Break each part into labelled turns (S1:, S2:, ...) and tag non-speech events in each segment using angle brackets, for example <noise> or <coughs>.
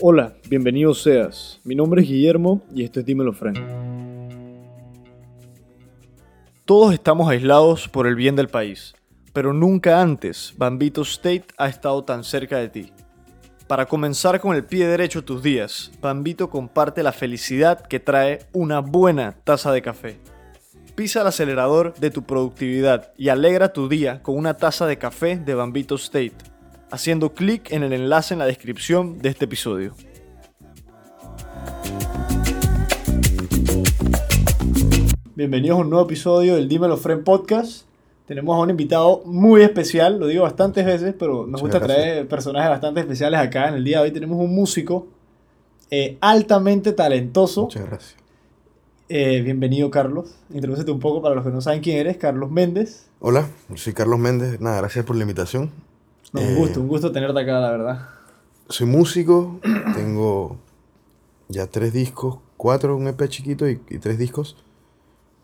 S1: Hola, bienvenido seas. Mi nombre es Guillermo y esto es Dímelo Frank. Todos estamos aislados por el bien del país, pero nunca antes Bambito State ha estado tan cerca de ti. Para comenzar con el pie derecho tus días, Bambito comparte la felicidad que trae una buena taza de café. Pisa el acelerador de tu productividad y alegra tu día con una taza de café de Bambito State, haciendo clic en el enlace en la descripción de este episodio. Bienvenidos a un nuevo episodio del Dímelo Friend Podcast. Tenemos a un invitado muy especial, lo digo bastantes veces, pero nos gusta traer personajes bastante especiales acá. En el día de hoy tenemos un músico eh, altamente talentoso.
S2: Muchas gracias.
S1: Eh, bienvenido, Carlos. Introdúcete un poco para los que no saben quién eres, Carlos Méndez.
S2: Hola, soy Carlos Méndez. Nada, gracias por la invitación.
S1: No, un
S2: Eh,
S1: gusto, un gusto tenerte acá, la verdad.
S2: Soy músico, tengo ya tres discos, cuatro, un EP chiquito y, y tres discos.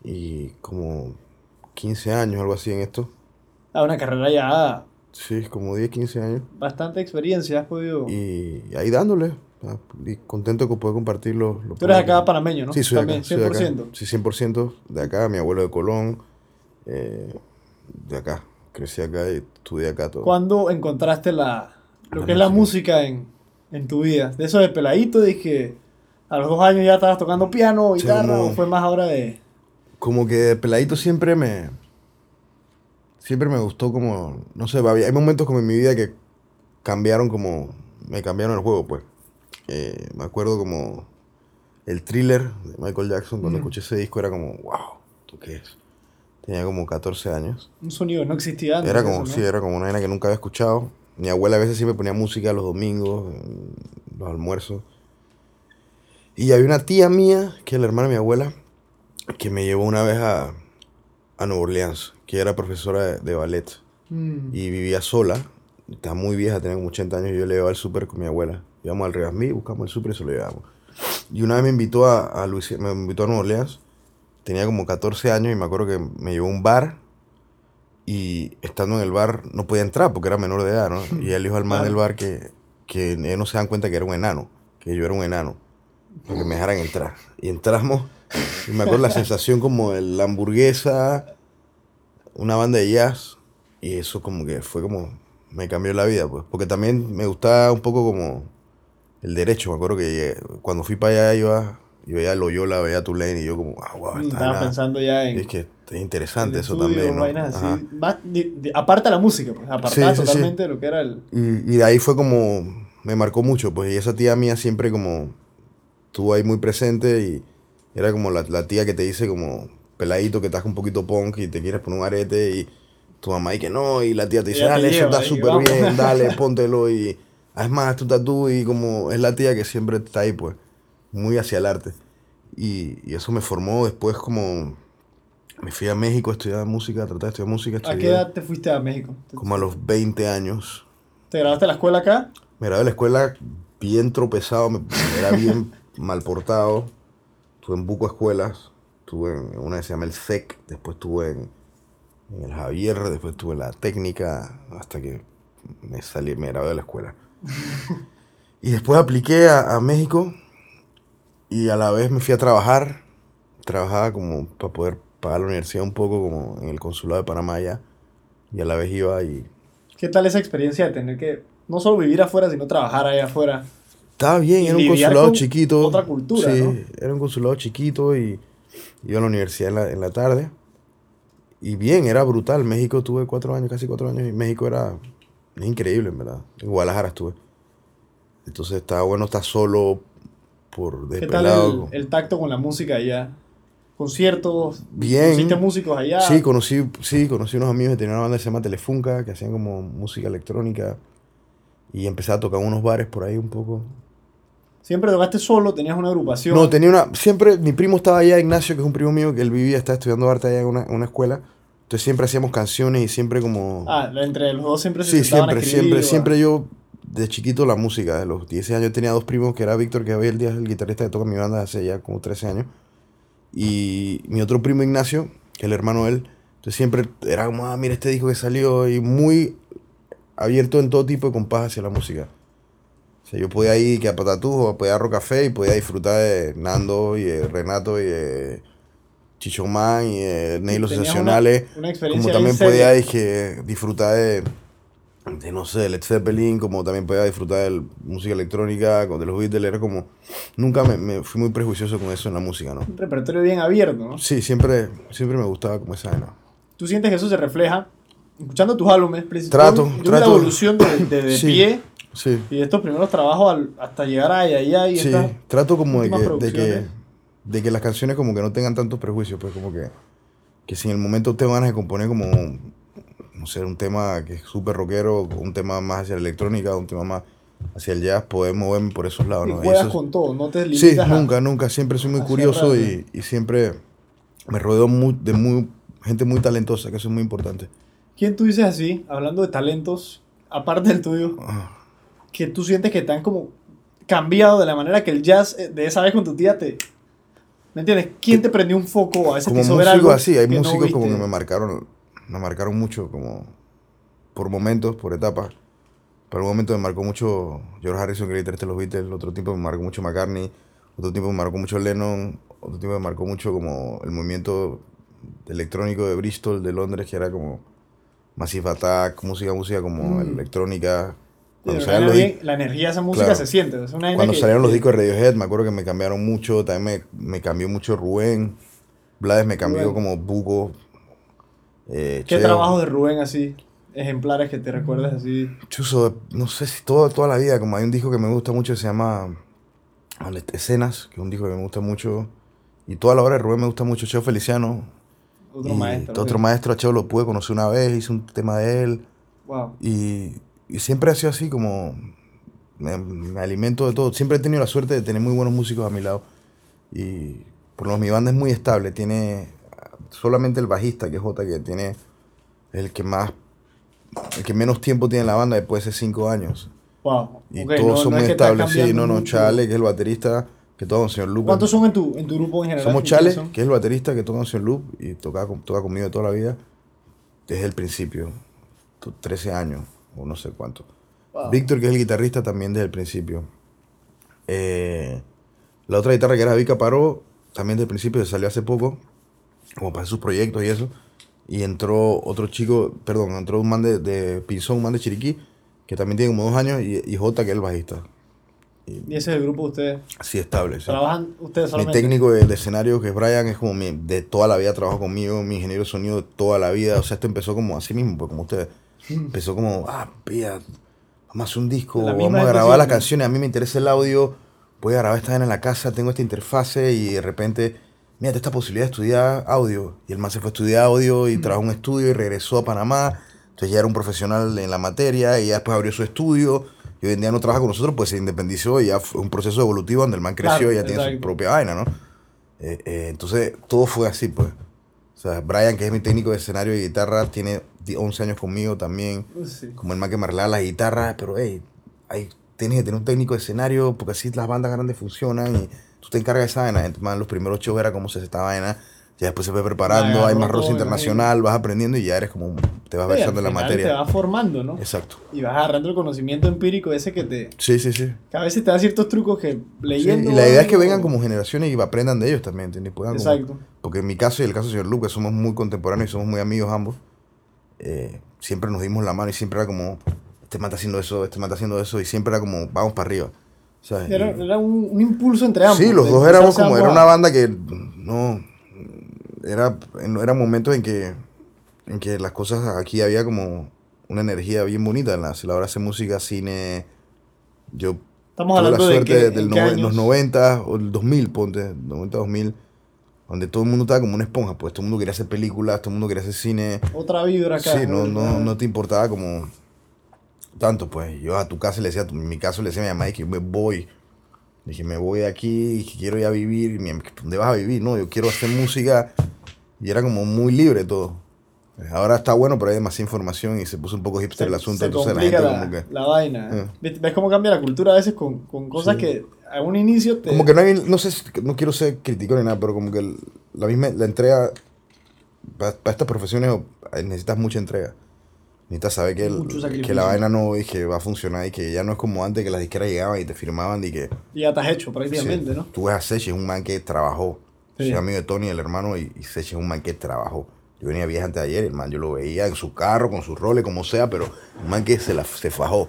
S2: Y como 15 años, algo así en esto.
S1: Ah, una carrera ya,
S2: Sí, como 10, 15 años.
S1: bastante experiencia has podido...
S2: Y ahí dándole. ah, Y contento que pueda compartirlo. lo
S1: Tú eres
S2: puedo-
S1: acá panameño, ¿no?
S2: Sí, soy
S1: También,
S2: acá. soy de acá.
S1: 100%.
S2: Sí, 100% de acá. Mi abuelo de Colón. eh, de acá. Crecí acá y estudié acá todo.
S1: ¿Cuándo encontraste la, lo
S2: La
S1: que es la
S2: música.
S1: música en, en tu vida? De eso de peladito, dije, a los dos años ya estabas tocando piano,
S2: Sí,
S1: guitarra, o fue más ahora de...
S2: como que de peladito siempre me siempre me gustó como no sé hay momentos como en mi vida que cambiaron como me cambiaron el juego pues Eh, me acuerdo como el thriller de Michael Jackson cuando
S1: Mm.
S2: escuché ese disco era como wow ¿tú qué es? tenía como 14 años
S1: Un sonido que no existía antes.
S2: era como
S1: eso,
S2: sí era como una vaina que nunca había escuchado mi abuela a veces siempre ponía música los domingos los almuerzos y había una tía mía que es la hermana de mi abuela que me llevó una vez a, a Nueva Orleans, que era profesora de, de ballet
S1: Mm.
S2: y vivía sola. Estaba muy vieja, tenía como 80 años y yo le llevaba al súper con mi abuela. Íbamos al Regasmí, buscamos el súper y se lo llevábamos. Y una vez me invitó a, a Luisi- me invitó a Nueva Orleans. Tenía como 14 años y me acuerdo que me llevó a un bar y estando en el bar no podía entrar porque era menor de edad, ¿no? <laughs> Y él dijo al man del bar que, que ellos no se dan cuenta que era un enano, que yo era un enano, para que me dejaran entrar. Y entramos y me acuerdo la <laughs> sensación como de la hamburguesa, una banda de jazz, y eso como que fue como, me cambió la vida, pues. Porque también me gustaba un poco como el derecho. Me acuerdo que llegué- cuando fui para allá iba, yo veía Loyola, veía Tulane, y yo como, ah, wow,
S1: Mm,
S2: está
S1: Estaba
S2: nada.
S1: pensando ya en...
S2: Es que es interesante eso
S1: estudio,
S2: también, ¿no?
S1: así. Más de- de- aparte de la música, pues,
S2: Sí, sí, sí.
S1: totalmente de lo que era el...
S2: Y, y de ahí fue como, me marcó mucho, pues, y esa tía mía siempre como estuvo ahí muy presente y era como la, la tía que te dice como, peladito que estás un poquito punk y te quieres poner un arete y tu mamá y que no, y la tía te dice, dale, eso está súper
S1: vamos".
S2: bien, dale, <laughs> póntelo y haz más tu tatú y como es la tía que siempre está ahí, pues, muy hacia el arte. Y, y eso me formó después como, me fui a México a estudiar música, a tratar de estudiar música,
S1: ¿A qué edad te fuiste a México?
S2: como a los 20 años.
S1: ¿Te grabaste la escuela acá?
S2: Me gradué de la escuela bien tropezado, me- era bien <laughs> mal portado. Estuve en buco escuelas, estuve en una que se llama el SEC, después estuve en, en el Javier, después estuve en la técnica, hasta que me salí, me gradué de la escuela. <laughs> y después apliqué a, a México y a la vez me fui a trabajar. Trabajaba como para poder pagar la universidad un poco, como en el consulado de Panamá allá. Y a la vez iba y
S1: ¿Qué tal esa experiencia de tener que no solo vivir afuera, sino trabajar allá afuera?
S2: Estaba bien, era un consulado
S1: con
S2: chiquito.
S1: otra cultura,
S2: Sí,
S1: ¿no?
S2: era un consulado chiquito y iba a la universidad en la, en la tarde. Y bien, era brutal. México tuve cuatro años, casi cuatro años, y México era increíble, en verdad. En Guadalajara estuve. Entonces estaba bueno estar solo por
S1: ¿Qué tal el, el tacto con la música allá? ¿Conciertos?
S2: Bien.
S1: ¿Conociste músicos allá?
S2: Sí, conocí, sí, conocí unos amigos que tenían una banda que se llama Telefunca, que hacían como música electrónica. Y empecé a tocar en unos bares por ahí un poco.
S1: ¿Siempre tocaste solo? ¿Tenías una agrupación?
S2: No, tenía una. Siempre. Mi primo estaba allá, Ignacio, que es un primo mío, que él vivía, estaba estudiando arte allá en una, una escuela. Entonces siempre hacíamos canciones y siempre como...
S1: Ah, entre los dos siempre se
S2: sí, siempre,
S1: escribir,
S2: siempre,
S1: o
S2: siempre yo, de chiquito la música, de los 10 años tenía dos primos, que era Víctor, que hoy el día es el guitarrista que toca mi banda hace ya como 13 años, y mi otro primo Ignacio, que es el hermano de él, entonces siempre era como, ah, mira este disco que salió, y muy abierto en todo tipo de compás hacia la música. O sea, yo podía ir que a Patatús, podía a Rocafé y podía disfrutar de Nando y de Renato y de Chichomán y de Ney Los Sensacionales.
S1: una- una experiencia
S2: como también podía dije, disfrutar de, de, no sé, Led Zeppelin, como también podía disfrutar de música electrónica, de los Beatles. Era como, nunca me, me fui muy prejuicioso con eso en la música, ¿no?
S1: Un repertorio bien abierto, ¿no?
S2: Sí, siempre, siempre me gustaba como esa vaina.
S1: ¿Tú sientes que eso se refleja escuchando tus álbumes?
S2: Trato,
S1: yo- yo
S2: trato.
S1: la evolución de, de, de <coughs>
S2: Sí.
S1: pie
S2: Sí.
S1: y de estos primeros trabajos al- hasta llegar a allá, y
S2: Sí, trato como de que, de, que,
S1: producciones.
S2: de que las canciones como que no tengan tantos prejuicios, pues como que, que si en el momento tengo ganas de componer como, no sé, un tema que es súper rockero, un tema más hacia la electrónica, un tema más hacia el jazz, poder moverme por esos lados,
S1: Y
S2: ¿no? Y eso
S1: con todo, no te limitas
S2: Sí,
S1: a-
S2: nunca, nunca, siempre soy muy curioso y, y siempre me rodeo muy, de muy, gente muy talentosa, que eso es muy importante.
S1: ¿Quién tú dices así, hablando de talentos, aparte del tuyo, que tú sientes que han como cambiado de la manera que el jazz eh, de esa vez con tu tía te... ¿Me entiendes? ¿Quién te prendió un foco? A veces
S2: como músico
S1: algo
S2: así, hay
S1: que no
S2: músicos como que me marcaron, me marcaron mucho, como por momentos, por etapas. Por un momento me marcó mucho George Harrison, que de los Beatles, otro tiempo me marcó mucho McCartney, otro tiempo me marcó mucho Lennon, otro tiempo me marcó mucho como el movimiento electrónico de Bristol, de Londres, que era como Massive Attack, música, música como
S1: Mm.
S2: electrónica. Cuando los,
S1: bien, la energía de esa música
S2: Claro.
S1: se siente. Es una vaina
S2: cuando
S1: que-
S2: salieron los discos de Radiohead, me acuerdo que me cambiaron mucho. También me, me cambió mucho Rubén. Blades me cambió
S1: Rubén.
S2: como Bugo. Eh,
S1: ¿Qué
S2: Cheo.
S1: trabajos de Rubén así? Ejemplares que te recuerdes así.
S2: Chuzo, no sé si todo, toda la vida. Como hay un disco que me gusta mucho que se llama Escenas, que es un disco que me gusta mucho. Y toda la obra de Rubén me gusta mucho. Cheo Feliciano.
S1: Otro
S2: y
S1: maestro.
S2: Otro
S1: sí.
S2: maestro, a Cheo lo pude conocer una vez, hice un tema de él.
S1: Wow.
S2: Y, y siempre ha sido así como me, me alimento de todo. Siempre he tenido la suerte de tener muy buenos músicos a mi lado. Y por lo menos mi banda es muy estable. Tiene solamente el bajista, que es Jota, que tiene el que más, el que menos tiempo tiene en la banda después de cinco años.
S1: Wow.
S2: Y
S1: Ok,
S2: todos
S1: no-
S2: son
S1: no es
S2: muy
S1: que estás
S2: estables. Sí, no, no. Chale, que es el baterista, que toca con señor Luke.
S1: ¿Cuántos son en tu, en tu grupo en general?
S2: Somos
S1: ¿Quiénes
S2: Chale, que es el baterista que toca con señor Loop y toca, toca conmigo de toda la vida desde el principio. Tu- 13 años, o no sé cuánto.
S1: Wow.
S2: Víctor, que es el guitarrista también desde el principio. Eh, la otra guitarra que era Vika Paró, también desde el principio, se salió hace poco, como para sus proyectos y eso. Y entró otro chico, perdón, entró un man de, de Pinzón, un man de Chiriquí, que también tiene como dos años, y, y Jota, que es el bajista.
S1: Y ese es el grupo de ustedes.
S2: Así estable. sí.
S1: ¿Trabajan ustedes
S2: Mi
S1: solamente?
S2: técnico de, de escenario, que es Brian, es como mi, de toda la vida trabajó conmigo, mi ingeniero de sonido de toda la vida. O sea, esto empezó como así mismo, pues como ustedes. Empezó como, ah, pilla, vamos a hacer un disco, vamos a grabar las canciones, a mí me interesa el audio, voy a grabar esta en la casa, tengo esta interfase y de repente, mira, esta posibilidad de estudiar audio. Y el man se fue a estudiar audio y trabajó en un estudio y regresó a Panamá. Entonces ya era un profesional en la materia y ya después abrió su estudio. Y hoy en día no trabaja con nosotros, pues se independizó y ya fue un proceso evolutivo donde el man creció
S1: Claro,
S2: y ya tiene su
S1: exacto.
S2: propia vaina, ¿no? Eh, eh, entonces todo fue así, pues. O sea, Brian, que es mi técnico de escenario y guitarra, tiene 11 años conmigo también.
S1: Sí.
S2: Como el man que me arreglaba las guitarras, pero hey, hay, tienes que tener un técnico de escenario porque así las bandas grandes funcionan y tú te encargas de esa vaina. Entonces, man, los primeros shows era como se esta vaina, ya después se fue preparando, hay más roce internacional, vas aprendiendo y ya eres como, te vas
S1: Sí,
S2: versando en la materia.
S1: Te vas formando, ¿no?
S2: Exacto.
S1: Y vas agarrando el conocimiento empírico ese que te...
S2: Sí, sí, sí.
S1: Que a veces te da ciertos trucos que
S2: Sí,
S1: leyendo...
S2: y la idea es que vengan como generaciones y aprendan de ellos también, ¿entiendes? Puedan como-
S1: Exacto.
S2: porque en mi caso y el caso del señor Luke, somos muy contemporáneos y somos muy amigos ambos, eh, siempre nos dimos la mano y siempre era como, este man está haciendo eso, este man está haciendo eso, y siempre era como, vamos para arriba. ¿sabes?
S1: Era, era un, un impulso entre ambos.
S2: sí, los dos éramos como, era una banda que no, era, eran momentos en que, en que las cosas aquí había como una energía bien bonita en la, a la hora de hacer música, cine, yo
S1: Estamos
S2: tuve la
S1: hablando de
S2: suerte
S1: que,
S2: del
S1: ¿en qué
S2: noven-
S1: años?
S2: los 90 o el 2000, ponte, 90, 2000, donde todo el mundo estaba como una esponja, pues todo el mundo quería hacer películas, todo el mundo quería hacer cine.
S1: Otra vibra acá.
S2: Sí, no, no, no te importaba como tanto, pues. Yo a tu casa le decía, en mi caso le decía a mi mamá que me voy. Dije, me voy de aquí, que quiero ir a vivir. Y ¿Dónde vas a vivir? No, yo quiero hacer música. Y era como muy libre todo. Ahora está bueno, pero hay demasiada información y se puso un poco hipster el asunto.
S1: se
S2: entonces la gente
S1: la,
S2: como que.
S1: la vaina.
S2: Eh.
S1: ¿Ves, ves cómo cambia la cultura a veces con, con cosas
S2: Sí.
S1: que a un inicio te...
S2: Como que no hay, no sé, no quiero ser crítico ni nada, pero como que el- la misma, la entrega, para estas profesiones eh, necesitas mucha entrega. Necesitas saber que, el- que la vaina no y que va a funcionar y que ya no es como antes que las disqueras llegaban y te firmaban y que...
S1: Y ya estás hecho prácticamente,
S2: Sí.
S1: ¿no?
S2: Tú ves a Seche, es un man que trabajó.
S1: Sí.
S2: Soy amigo de Tony, el hermano, y, y Seche es un man que trabajó. Yo venía vieja antes de ayer, el man, yo lo veía en su carro, con sus roles, como sea, pero un man que se, la, se fajó.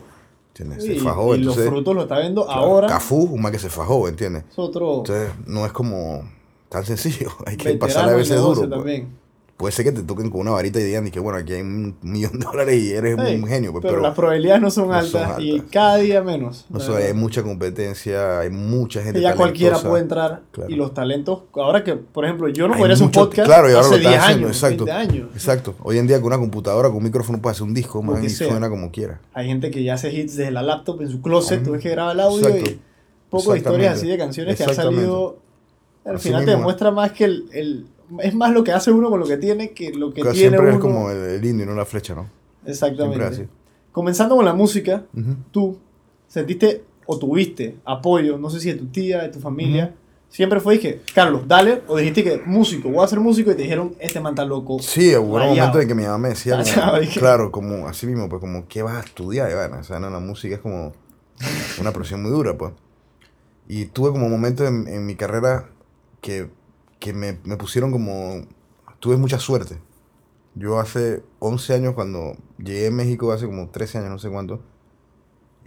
S2: ¿Entiendes? Se fajó.
S1: y los
S2: entonces,
S1: frutos lo está viendo
S2: claro,
S1: ahora.
S2: Cafú, un man que se fajó, ¿entiendes?
S1: Es otro
S2: Entonces, no es como tan sencillo. <laughs> Hay que pasarle a veces duro. pues. Puede ser que te toquen con una varita y digan y que bueno, aquí hay un millón de dólares y eres
S1: Ey,
S2: un genio. Pues,
S1: pero,
S2: pero
S1: las probabilidades no son,
S2: no
S1: altas,
S2: son
S1: y
S2: altas.
S1: cada día menos.
S2: no sé, hay mucha competencia, hay mucha gente
S1: que ya cualquiera
S2: talentosa.
S1: puede entrar
S2: Claro.
S1: y los talentos, ahora que, por ejemplo, yo no podría hacer un podcast
S2: claro, y ahora
S1: hace
S2: lo estás
S1: 10
S2: haciendo,
S1: años,
S2: exacto.
S1: 20 años.
S2: Exacto. Hoy en día con una computadora, con un micrófono puedes hacer un disco, man, y
S1: sea.
S2: suena como quiera.
S1: Hay gente que ya hace hits desde la laptop en su closet, tú ves que graba el audio
S2: Exacto.
S1: y poco de historias así de canciones que han salido. Al final te demuestra más que el, el- Es más lo que hace uno con lo que tiene que lo que
S2: Que
S1: tiene
S2: siempre
S1: uno.
S2: es como el, el indio y no la flecha, ¿no?
S1: Exactamente.
S2: Así.
S1: Comenzando con la música,
S2: Ujú.
S1: tú sentiste o tuviste apoyo, no sé si de tu tía, de tu familia. Siempre fue dije, Carlos, dale, o dijiste que músico, voy a ser músico y te dijeron, este man está loco.
S2: Sí, hubo un momento en que mi mamá me decía, <laughs> como, claro, como así mismo, pues como, ¿qué vas a estudiar? Bueno, o sea, no, la música es como una presión muy dura, pues. Y tuve como momentos en, en mi carrera que, que me, me pusieron como, tuve mucha suerte. Yo hace 11 años, cuando llegué a México, hace como 13 años, no sé cuánto,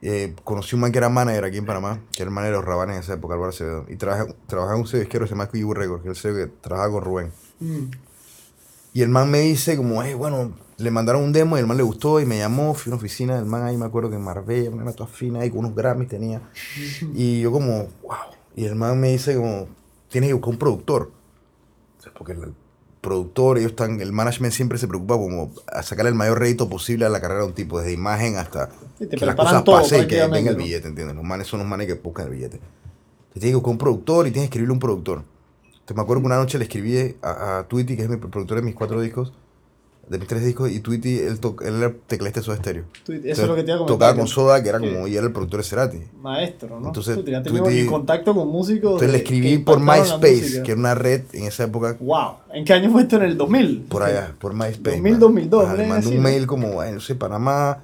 S2: eh, conocí un man que era manager aquí en Panamá, que era el manager de los Rabanes en esa época, Álvaro Acevedo. Y trabaja- trabajaba en un sello izquierdo que se llama QU Records, que es el sello que trabaja con Rubén.
S1: Mm.
S2: Y el man me dice como, hey, bueno, le mandaron un demo y el man le gustó y me llamó, fui a una oficina del man ahí, me acuerdo que en Marbella, una toda fina ahí con unos Grammys tenía. <laughs> Y yo como, wow. Y el man me dice como, tienes que buscar un productor. Porque el productor, ellos están, el management siempre se preocupa como a sacar el mayor rédito posible a la carrera de un tipo, desde imagen hasta
S1: Sí, te
S2: que las cosas pasen y que venga el billete, ¿entiendes? Los manes son los manes que buscan el billete. Te tienes que buscar un productor y tienes que escribirle a un productor. Entonces me acuerdo que una noche le escribí a, a Tweety, que es mi productor de mis cuatro discos, de mis tres discos, y Tweety, él, él era teclista de Soda Stereo.
S1: Tú- Eso
S2: Entonces,
S1: es lo que te iba a comentar.
S2: Tocaba con Soda, que era como, y era el productor de Cerati.
S1: Maestro, ¿no?
S2: Entonces,
S1: tenías
S2: di-
S1: contacto con músicos.
S2: Entonces le escribí por MySpace, que era una red en esa época,
S1: Wow. ¿En qué año fue esto? ¿En el 2000?
S2: por allá, por MySpace.
S1: 2000,
S2: man.
S1: 2002,
S2: Ajá, Le
S1: ¿no?
S2: mandé un mail como, "Ay, no sé, Panamá,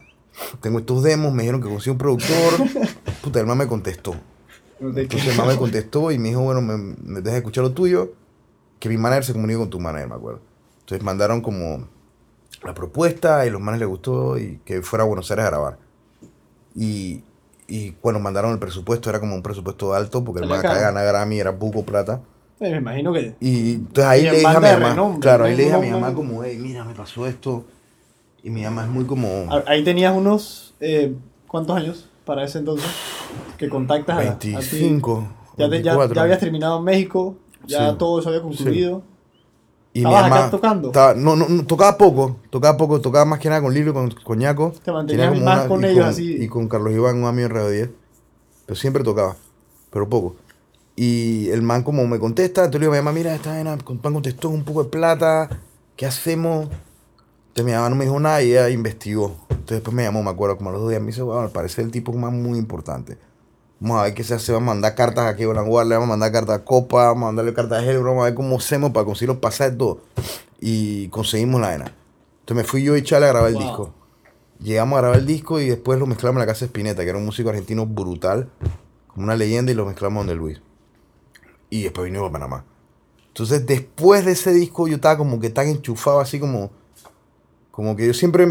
S2: tengo estos demos, me dijeron que consigo un productor. <laughs> Puta, el man me contestó. Entonces el man me contestó y me dijo, bueno, me, me dejas escuchar lo tuyo, que mi manager se comunicó con tu manager, me acuerdo. Entonces mandaron como la propuesta y los manes les gustó y que fuera a Buenos Aires a grabar. Y, y bueno, mandaron el presupuesto, era como un presupuesto alto, porque el man acá gana Grammy, era poco plata.
S1: Sí, me imagino que.
S2: Y entonces ahí
S1: Y
S2: le dije a mi mamá,
S1: renombre,
S2: claro, ahí le dije a mi mamá como, hey, mira, me pasó esto. Y mi mamá es muy como
S1: a- Ahí tenías unos. eh, ¿Cuántos años para ese entonces? Que contactas a- a, ti.
S2: 25,
S1: Ya, ya,
S2: 24.
S1: ya habías terminado en México, ya
S2: Sí.
S1: todo eso había concluido.
S2: Y mi
S1: ¿Estabas acá
S2: mamá
S1: tocando?
S2: estaba- no, no, no, tocaba poco, tocaba poco, tocaba más que nada con Lilo y con Coñaco.
S1: Te mantenías más
S2: una-
S1: con
S2: y
S1: ellos así.
S2: Y con Carlos Iván, un amigo de Radio 10. Pero siempre tocaba, pero poco. Y el man como me contesta, entonces le digo a mi mamá, mira, esta vaina, con pan contestó un poco de plata, ¿qué hacemos? Entonces mi mamá no me dijo nada y ella investigó. Entonces después me llamó, me acuerdo, como a los dos días, me dice, bueno, al parecer el tipo es un man muy importante. Vamos a ver qué se hace, vamos a mandar cartas a Kevin Anguar, le vamos a mandar cartas a Copa, vamos a mandarle cartas a Helbro, vamos a ver cómo hacemos para conseguir los pasajes, todo. Y conseguimos la vaina. Entonces me fui yo y Chale a grabar el disco. Llegamos a grabar el disco y después lo mezclamos en la casa de Spinetta, que era un músico argentino brutal, como una leyenda, y lo mezclamos donde Luis. Y después vinimos a Panamá. Entonces, después de ese disco, yo estaba como que tan enchufado, así como. Como que yo siempre.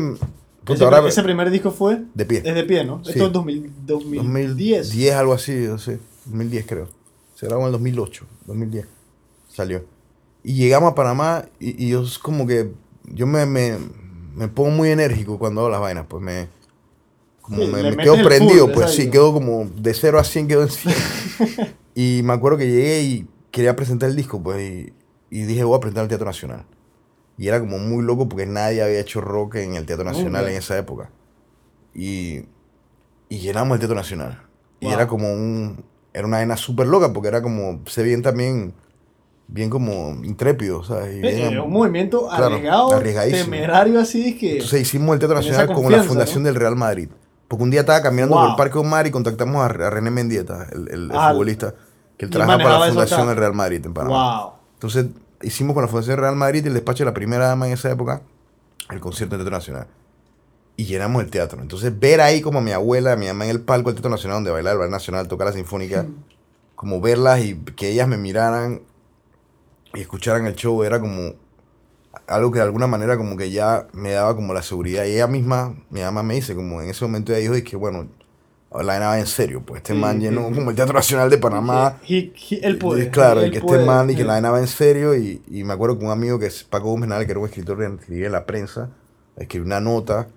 S2: Puta,
S1: Ese,
S2: ahora-
S1: ese primer disco fue.
S2: de pie.
S1: Es de pie, ¿no?
S2: Sí.
S1: Esto es 2000, 2010.
S2: 2010, algo así, no sé. 2010 creo. Se grabó en el 2008, 2010. Salió. Y llegamos a Panamá y, y yo es como que. Yo me, me, me pongo muy enérgico cuando hago las vainas, pues me. Como
S1: Sí,
S2: me, me quedo prendido,
S1: full,
S2: pues sí, quedo como de 0 a 100 quedo en 100. <laughs> y me acuerdo que llegué y quería presentar el disco, pues, y, y dije, voy a presentar al Teatro Nacional. Y era como muy loco porque nadie había hecho rock en el Teatro Nacional en esa época. Y, y llenamos el Teatro Nacional. Y
S1: Wow.
S2: era como un... Era una vaina súper loca porque era como... Se veían también bien como intrépido, ¿sabes? Y
S1: Eh,
S2: bien-
S1: un movimiento
S2: claro,
S1: arriesgado, temerario así, que...
S2: Entonces hicimos el Teatro Nacional con la fundación
S1: ¿no?
S2: del Real Madrid. Porque un día estaba caminando
S1: Wow.
S2: por el Parque Omar y contactamos a, a René Mendieta, el, el- el
S1: Ah,
S2: futbolista, que él
S1: y
S2: trabaja para la fundación del Real Madrid en Panamá.
S1: wow.
S2: Entonces hicimos con la Fundación Real Madrid y el despacho de la primera dama en esa época el concierto del Teatro Nacional. Y llenamos el teatro. Entonces ver ahí como mi abuela, mi mamá en el palco del Teatro Nacional donde bailaba el Ballet Nacional, tocar la sinfónica, como verlas y que ellas me miraran y escucharan el show era como algo que de alguna manera como que ya me daba como la seguridad. Y ella misma, mi mamá me dice, como en ese momento ella dijo, que bueno, la va en serio, pues este
S1: Sí,
S2: man llenó
S1: sí.
S2: como el Teatro Nacional de Panamá.
S1: He- puede.
S2: Y claro, y que este man y que la va en serio. Y, y me acuerdo que un amigo que es Paco Gómez Nal, que era un escritor que escribía en la prensa, escribió una nota.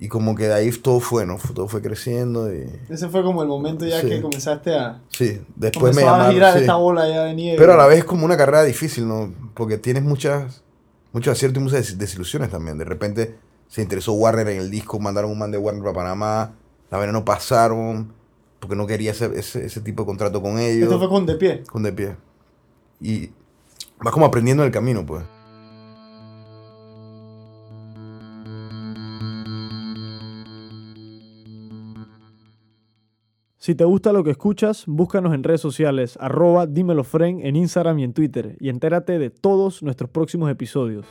S2: Y como que de ahí todo fue, ¿no? Todo fue creciendo. Y,
S1: Ese fue como el momento ya
S2: Sí.
S1: que comenzaste a...
S2: sí, después me
S1: comenzó a
S2: llamaron.
S1: girar
S2: sí.
S1: esta bola ya de nieve.
S2: Pero a la vez es como una carrera difícil, ¿no? Porque tienes muchas, muchos aciertos y muchas des- desilusiones también. De repente se interesó Warner en el disco, mandaron un man de Warner para Panamá, la vaina no pasaron, porque no quería ese, ese tipo de contrato con ellos.
S1: Esto fue con de pie.
S2: con de pie. Y vas como aprendiendo en el camino, pues.
S1: Si te gusta lo que escuchas, búscanos en redes sociales, arroba dímelofren en Instagram y en Twitter, y entérate de todos nuestros próximos episodios.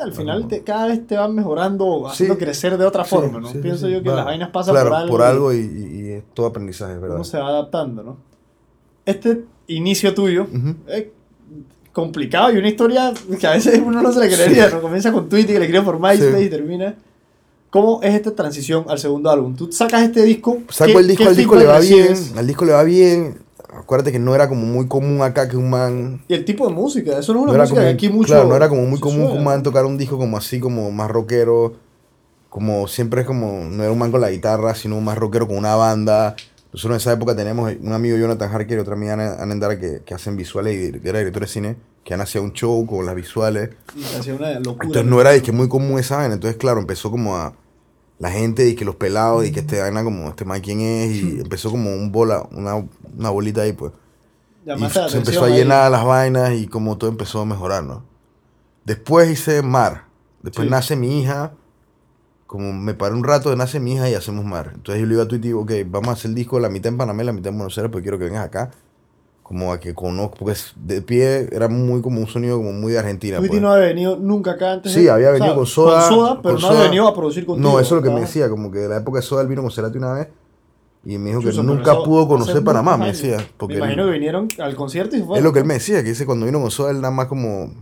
S1: Al final te- cada vez te van mejorando, haciendo
S2: Sí.
S1: crecer de otra
S2: Sí,
S1: forma, ¿no?
S2: sí, sí,
S1: Pienso
S2: sí.
S1: yo que las vainas pasan
S2: claro,
S1: por algo. y
S2: y, y- y es todo aprendizaje, ¿verdad?
S1: Uno se va adaptando, ¿no? Este inicio tuyo
S2: Ujú.
S1: es complicado y una historia que a veces uno no se le creería, ¿no? Comienza con Twitter, que le escribe por MySpace
S2: Sí.
S1: y termina. ¿Cómo es esta transición al segundo álbum? Tú sacas este disco.
S2: Saco
S1: ¿qué-
S2: el disco, al disco le va bien, al disco le va bien. Acuérdate que no era como muy común acá que un man
S1: Y el tipo de música, eso no es
S2: no
S1: una
S2: era
S1: música
S2: como,
S1: que aquí mucho.
S2: claro, no era como muy común que un man tocar un disco como así, como más rockero, como siempre es como, no era un man con la guitarra, sino un más rockero con una banda. Nosotros en esa época teníamos un amigo Jonathan Harker y otra amiga Ana Ana Endara que, que hacen visuales y que era director de cine, que han hacía un show con las visuales.
S1: Y hacía una locura.
S2: Entonces no era de que muy común esa vaina. Entonces, claro, empezó como a la gente y que los pelados y que este vaina como este man quién es y empezó como un bola, una, una bolita ahí pues. Y se empezó a
S1: ahí.
S2: llenar las vainas y como todo empezó a mejorar, ¿no? Después hice Mar. Después
S1: Sí.
S2: nace mi hija. Como me paré un rato, nace mi hija y hacemos Mar. Entonces yo le iba a Twitter y digo, ok, vamos a hacer el disco, la mitad en Panamá y la mitad en Buenos Aires, porque quiero que vengas acá. Como a que conozco, porque de pie era muy como un sonido como muy de Argentina.
S1: Tweety
S2: pues.
S1: no había venido nunca acá antes.
S2: Sí,
S1: ¿eh?
S2: había
S1: O sea,
S2: venido con Soda.
S1: Con Soda, pero
S2: con
S1: no
S2: Soda.
S1: había venido a producir contigo.
S2: No, eso es lo que me decía, como que de la época de Soda él vino con Cerati una vez y me dijo que nunca pudo conocer Panamá, me decía. Porque
S1: me
S2: él-
S1: imagino que vinieron al concierto y se fue.
S2: es lo que él me decía, que dice cuando vino con Soda él nada más como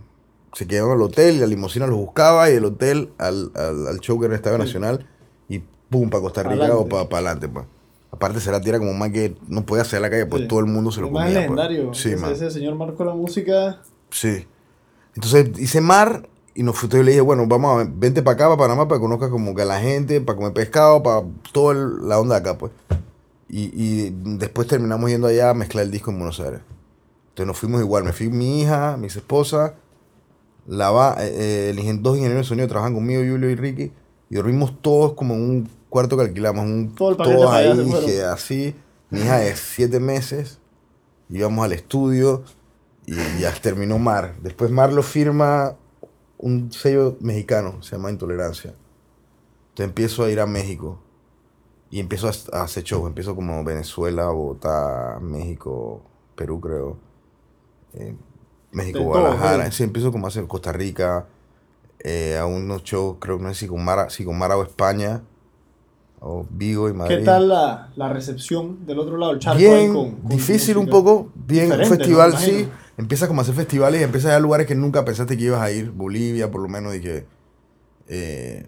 S2: se quedaba en el hotel y la limusina los buscaba y el hotel al, al, al show que era el Estadio
S1: Sí.
S2: Nacional y pum, para Costa Rica o para adelante, pues. Aparte Cerati era como un man que no podía hacer la calle, pues
S1: Sí.
S2: todo el mundo se lo comía. pues.
S1: legendario.
S2: Sí,
S1: ese,
S2: man.
S1: ese señor marcó la música.
S2: Sí. Entonces hice mar y nos entonces yo le dije, bueno, vamos a vente para acá, para Panamá, para que conozcas como que a la gente, para comer pescado, para toda el- la onda de acá, pues. Y, y después terminamos yendo allá a mezclar el disco en Buenos Aires. Entonces nos fuimos igual, me fui mi hija, mi esposa, la va, eh, eh, dos ingenieros de sonido trabajan conmigo, Julio y Ricky, y dormimos todos como en un cuarto que alquilamos, un,
S1: Todo el
S2: ahí, así, mi hija de siete meses, íbamos al estudio y ya terminó Mar. Después Mar lo firma un sello mexicano, se llama Intolerancia. Entonces empiezo a ir a México y empiezo a, hacer shows. Empiezo como Venezuela, Bogotá, México, Perú creo, eh, México, Guadalajara.
S1: Sí,
S2: empiezo como a hacer Costa Rica, eh, a unos shows, creo que no sé si con Mara, si con Mara o España, o Vigo y Madrid.
S1: ¿Qué tal la, la recepción del otro lado del charco?
S2: Bien,
S1: con- con
S2: difícil un poco, bien, un festival, sí. Empiezas como a hacer festivales y empiezas a ir a lugares que nunca pensaste que ibas a ir. Bolivia, por lo menos, y que eh,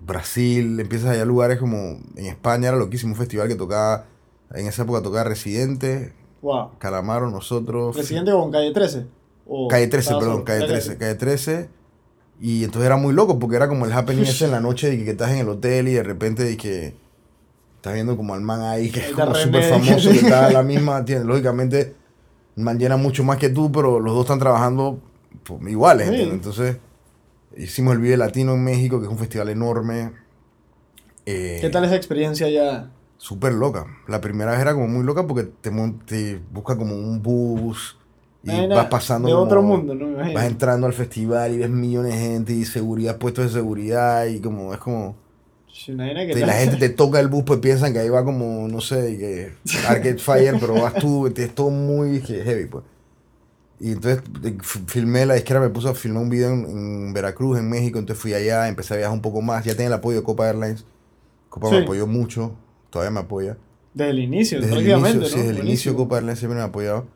S2: Brasil, empiezas a ir a lugares como en España, era loquísimo, un festival que tocaba, en esa época tocaba Residente,
S1: Wow.
S2: Calamaro, nosotros.
S1: ¿Presidente con calle 13? O
S2: Calle 13,
S1: estaba
S2: perdón, calle 13, calle 13. Y entonces era muy loco porque era como el happening ese en la <laughs> noche de que, que estás en el hotel y de repente de que estás viendo como al man ahí que es como súper famoso, que está a la <laughs> misma, ¿entiendes? Lógicamente el man llena mucho más que tú, pero los dos están trabajando pues, iguales,
S1: Sí.
S2: Entonces hicimos el Vive Latino en México, que es un festival enorme. Eh,
S1: ¿Qué tal esa experiencia ya?
S2: Súper loca. La primera vez era como muy loca porque te, te busca como un bus y vas pasando
S1: de
S2: como-
S1: otro mundo, ¿no? Me imagino.
S2: Vas entrando al festival y ves millones de gente y seguridad, puestos de seguridad y como es como...
S1: Sí,
S2: te- la <laughs> gente te toca el bus pues piensan que ahí va como, no sé, que Arcade <laughs> Fire, pero vas tú, es todo muy heavy pues. Y entonces filmé, la izquierda me puso a filmar un video en, en Veracruz, en México, entonces fui allá, empecé a viajar un poco más, ya tenía el apoyo de Copa Airlines, Copa
S1: Sí.
S2: me apoyó mucho, todavía me apoya.
S1: Desde el inicio,
S2: Desde el
S1: prácticamente,
S2: inicio, sí,
S1: ¿no?
S2: desde el inicio
S1: Buenísimo.
S2: Copa Airlines siempre me ha apoyado.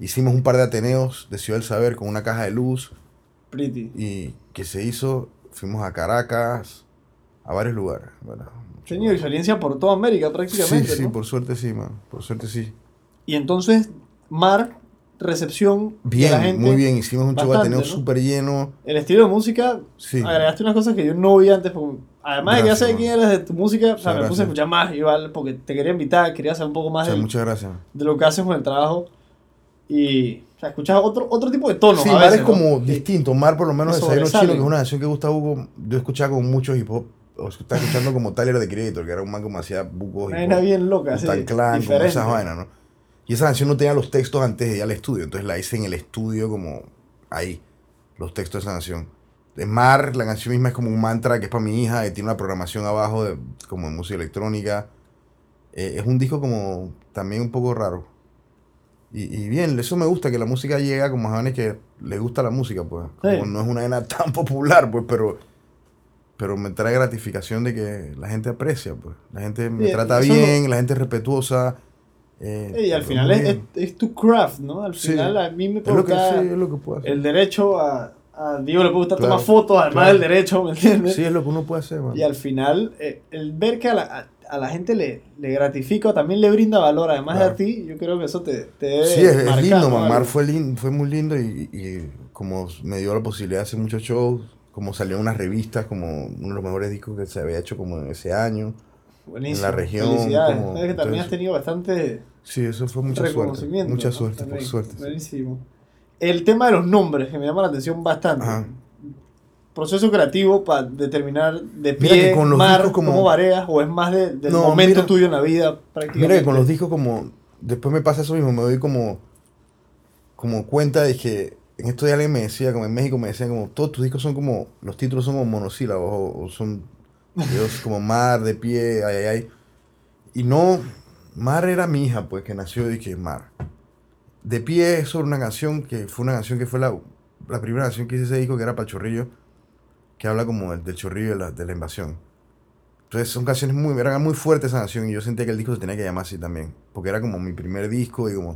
S2: Hicimos un par de Ateneos de Ciudad del Saber con una caja de luz
S1: Pretty.
S2: y que se hizo, fuimos a Caracas, a varios lugares. ¿verdad?
S1: Tenido experiencia por toda América
S2: Sí,
S1: prácticamente,
S2: sí,
S1: ¿no?
S2: por suerte sí, man. Por suerte sí.
S1: Y entonces, Mar, recepción de
S2: Bien,
S1: la gente.
S2: muy bien. Hicimos un show Ateneo
S1: ¿no?
S2: súper lleno.
S1: El estilo de música,
S2: Sí.
S1: agregaste unas cosas que yo no vi antes. porque- además de que ya
S2: Gracias,
S1: sé quién eres de tu música, o sea, me
S2: Muchas
S1: puse a
S2: gracias.
S1: escuchar más igual, porque te quería invitar, quería saber un poco
S2: O
S1: más
S2: sea,
S1: del-
S2: muchas gracias.
S1: de lo que haces con el trabajo. Y, o sea, escuchas otro, otro tipo de tono.
S2: Sí,
S1: a
S2: Mar
S1: veces,
S2: es
S1: ¿no?
S2: como
S1: Sí.
S2: distinto. Mar, por lo menos,
S1: Que
S2: Desayuno. Chino, que es una canción que gusta Hugo. Yo escuchaba con muchos hip hop. O estaba escuchando como Tyler de Creator, que era un man como hacía bucos
S1: vaina
S2: hop.
S1: bien loca, sí.
S2: Tan clan, como esas vainas, ¿no? Y esa canción no tenía los textos antes de ir al estudio, entonces la hice en el estudio como ahí, los textos de esa canción. De Mar, la canción misma es como un mantra que es para mi hija, y tiene una programación abajo de, como de música electrónica. Eh, es un disco como también un poco raro. Y, y bien, eso me gusta, que la música llega como jóvenes que les gusta la música, pues. Como
S1: Sí.
S2: no es una vaina <laughs> tan popular, pues, pero, pero me trae gratificación de que la gente aprecia, pues. La gente me
S1: Sí,
S2: trata bien, la gente es respetuosa. eh,
S1: Y al final es, es, es tu craft, ¿no? Al final a mí me
S2: hacer.
S1: el derecho a, a Diego le puede gustar
S2: Claro,
S1: tomar fotos, además
S2: claro.
S1: del derecho, ¿me entiendes?
S2: Sí, es lo que uno puede hacer, man.
S1: Y al final, eh, el ver que a la, a, la gente le, le gratifica, también le brinda valor, además de
S2: Claro.
S1: a ti, yo creo que eso te, te debe
S2: Sí, es, es
S1: marcar,
S2: lindo,
S1: ¿no?
S2: man. Mar
S1: Algo.
S2: fue, lin- fue muy lindo y, y como me dio la posibilidad de hacer muchos shows, como salió en unas revistas, como uno de los mejores discos que se había hecho como en ese año.
S1: Buenísimo.
S2: en la región,
S1: Felicidades.
S2: como-
S1: Sabes que también has tenido bastante
S2: Sí, eso fue mucha suerte. Mucha
S1: ¿no?
S2: suerte, por suerte. sí.
S1: Buenísimo. El tema de los nombres, que me llama la atención bastante.
S2: Ajá.
S1: Proceso creativo para determinar de pie,
S2: con los
S1: mar,
S2: discos como-
S1: cómo vareas, o es más de- del
S2: No,
S1: momento
S2: mira-
S1: tuyo en la vida, prácticamente.
S2: Mira que con los discos como... Después me pasa eso mismo, me doy como... Como cuenta de que... En estos días alguien me decía, como en México me decían como... Todos tus discos son como... Los títulos son como monosílabos o, o son... Dios, <laughs> como mar, de pie, ay, ay, ay. Y no... Mar era mi hija, pues, que nació y que Mar. De pie es sobre una canción que fue una canción que fue la, la primera canción que hice ese disco, que era para Chorrillo, que habla como del, del chorrillo de la, de la invasión. Entonces son canciones muy, era muy fuerte esa canción y yo sentía que el disco se tenía que llamar así también, porque era como mi primer disco y como...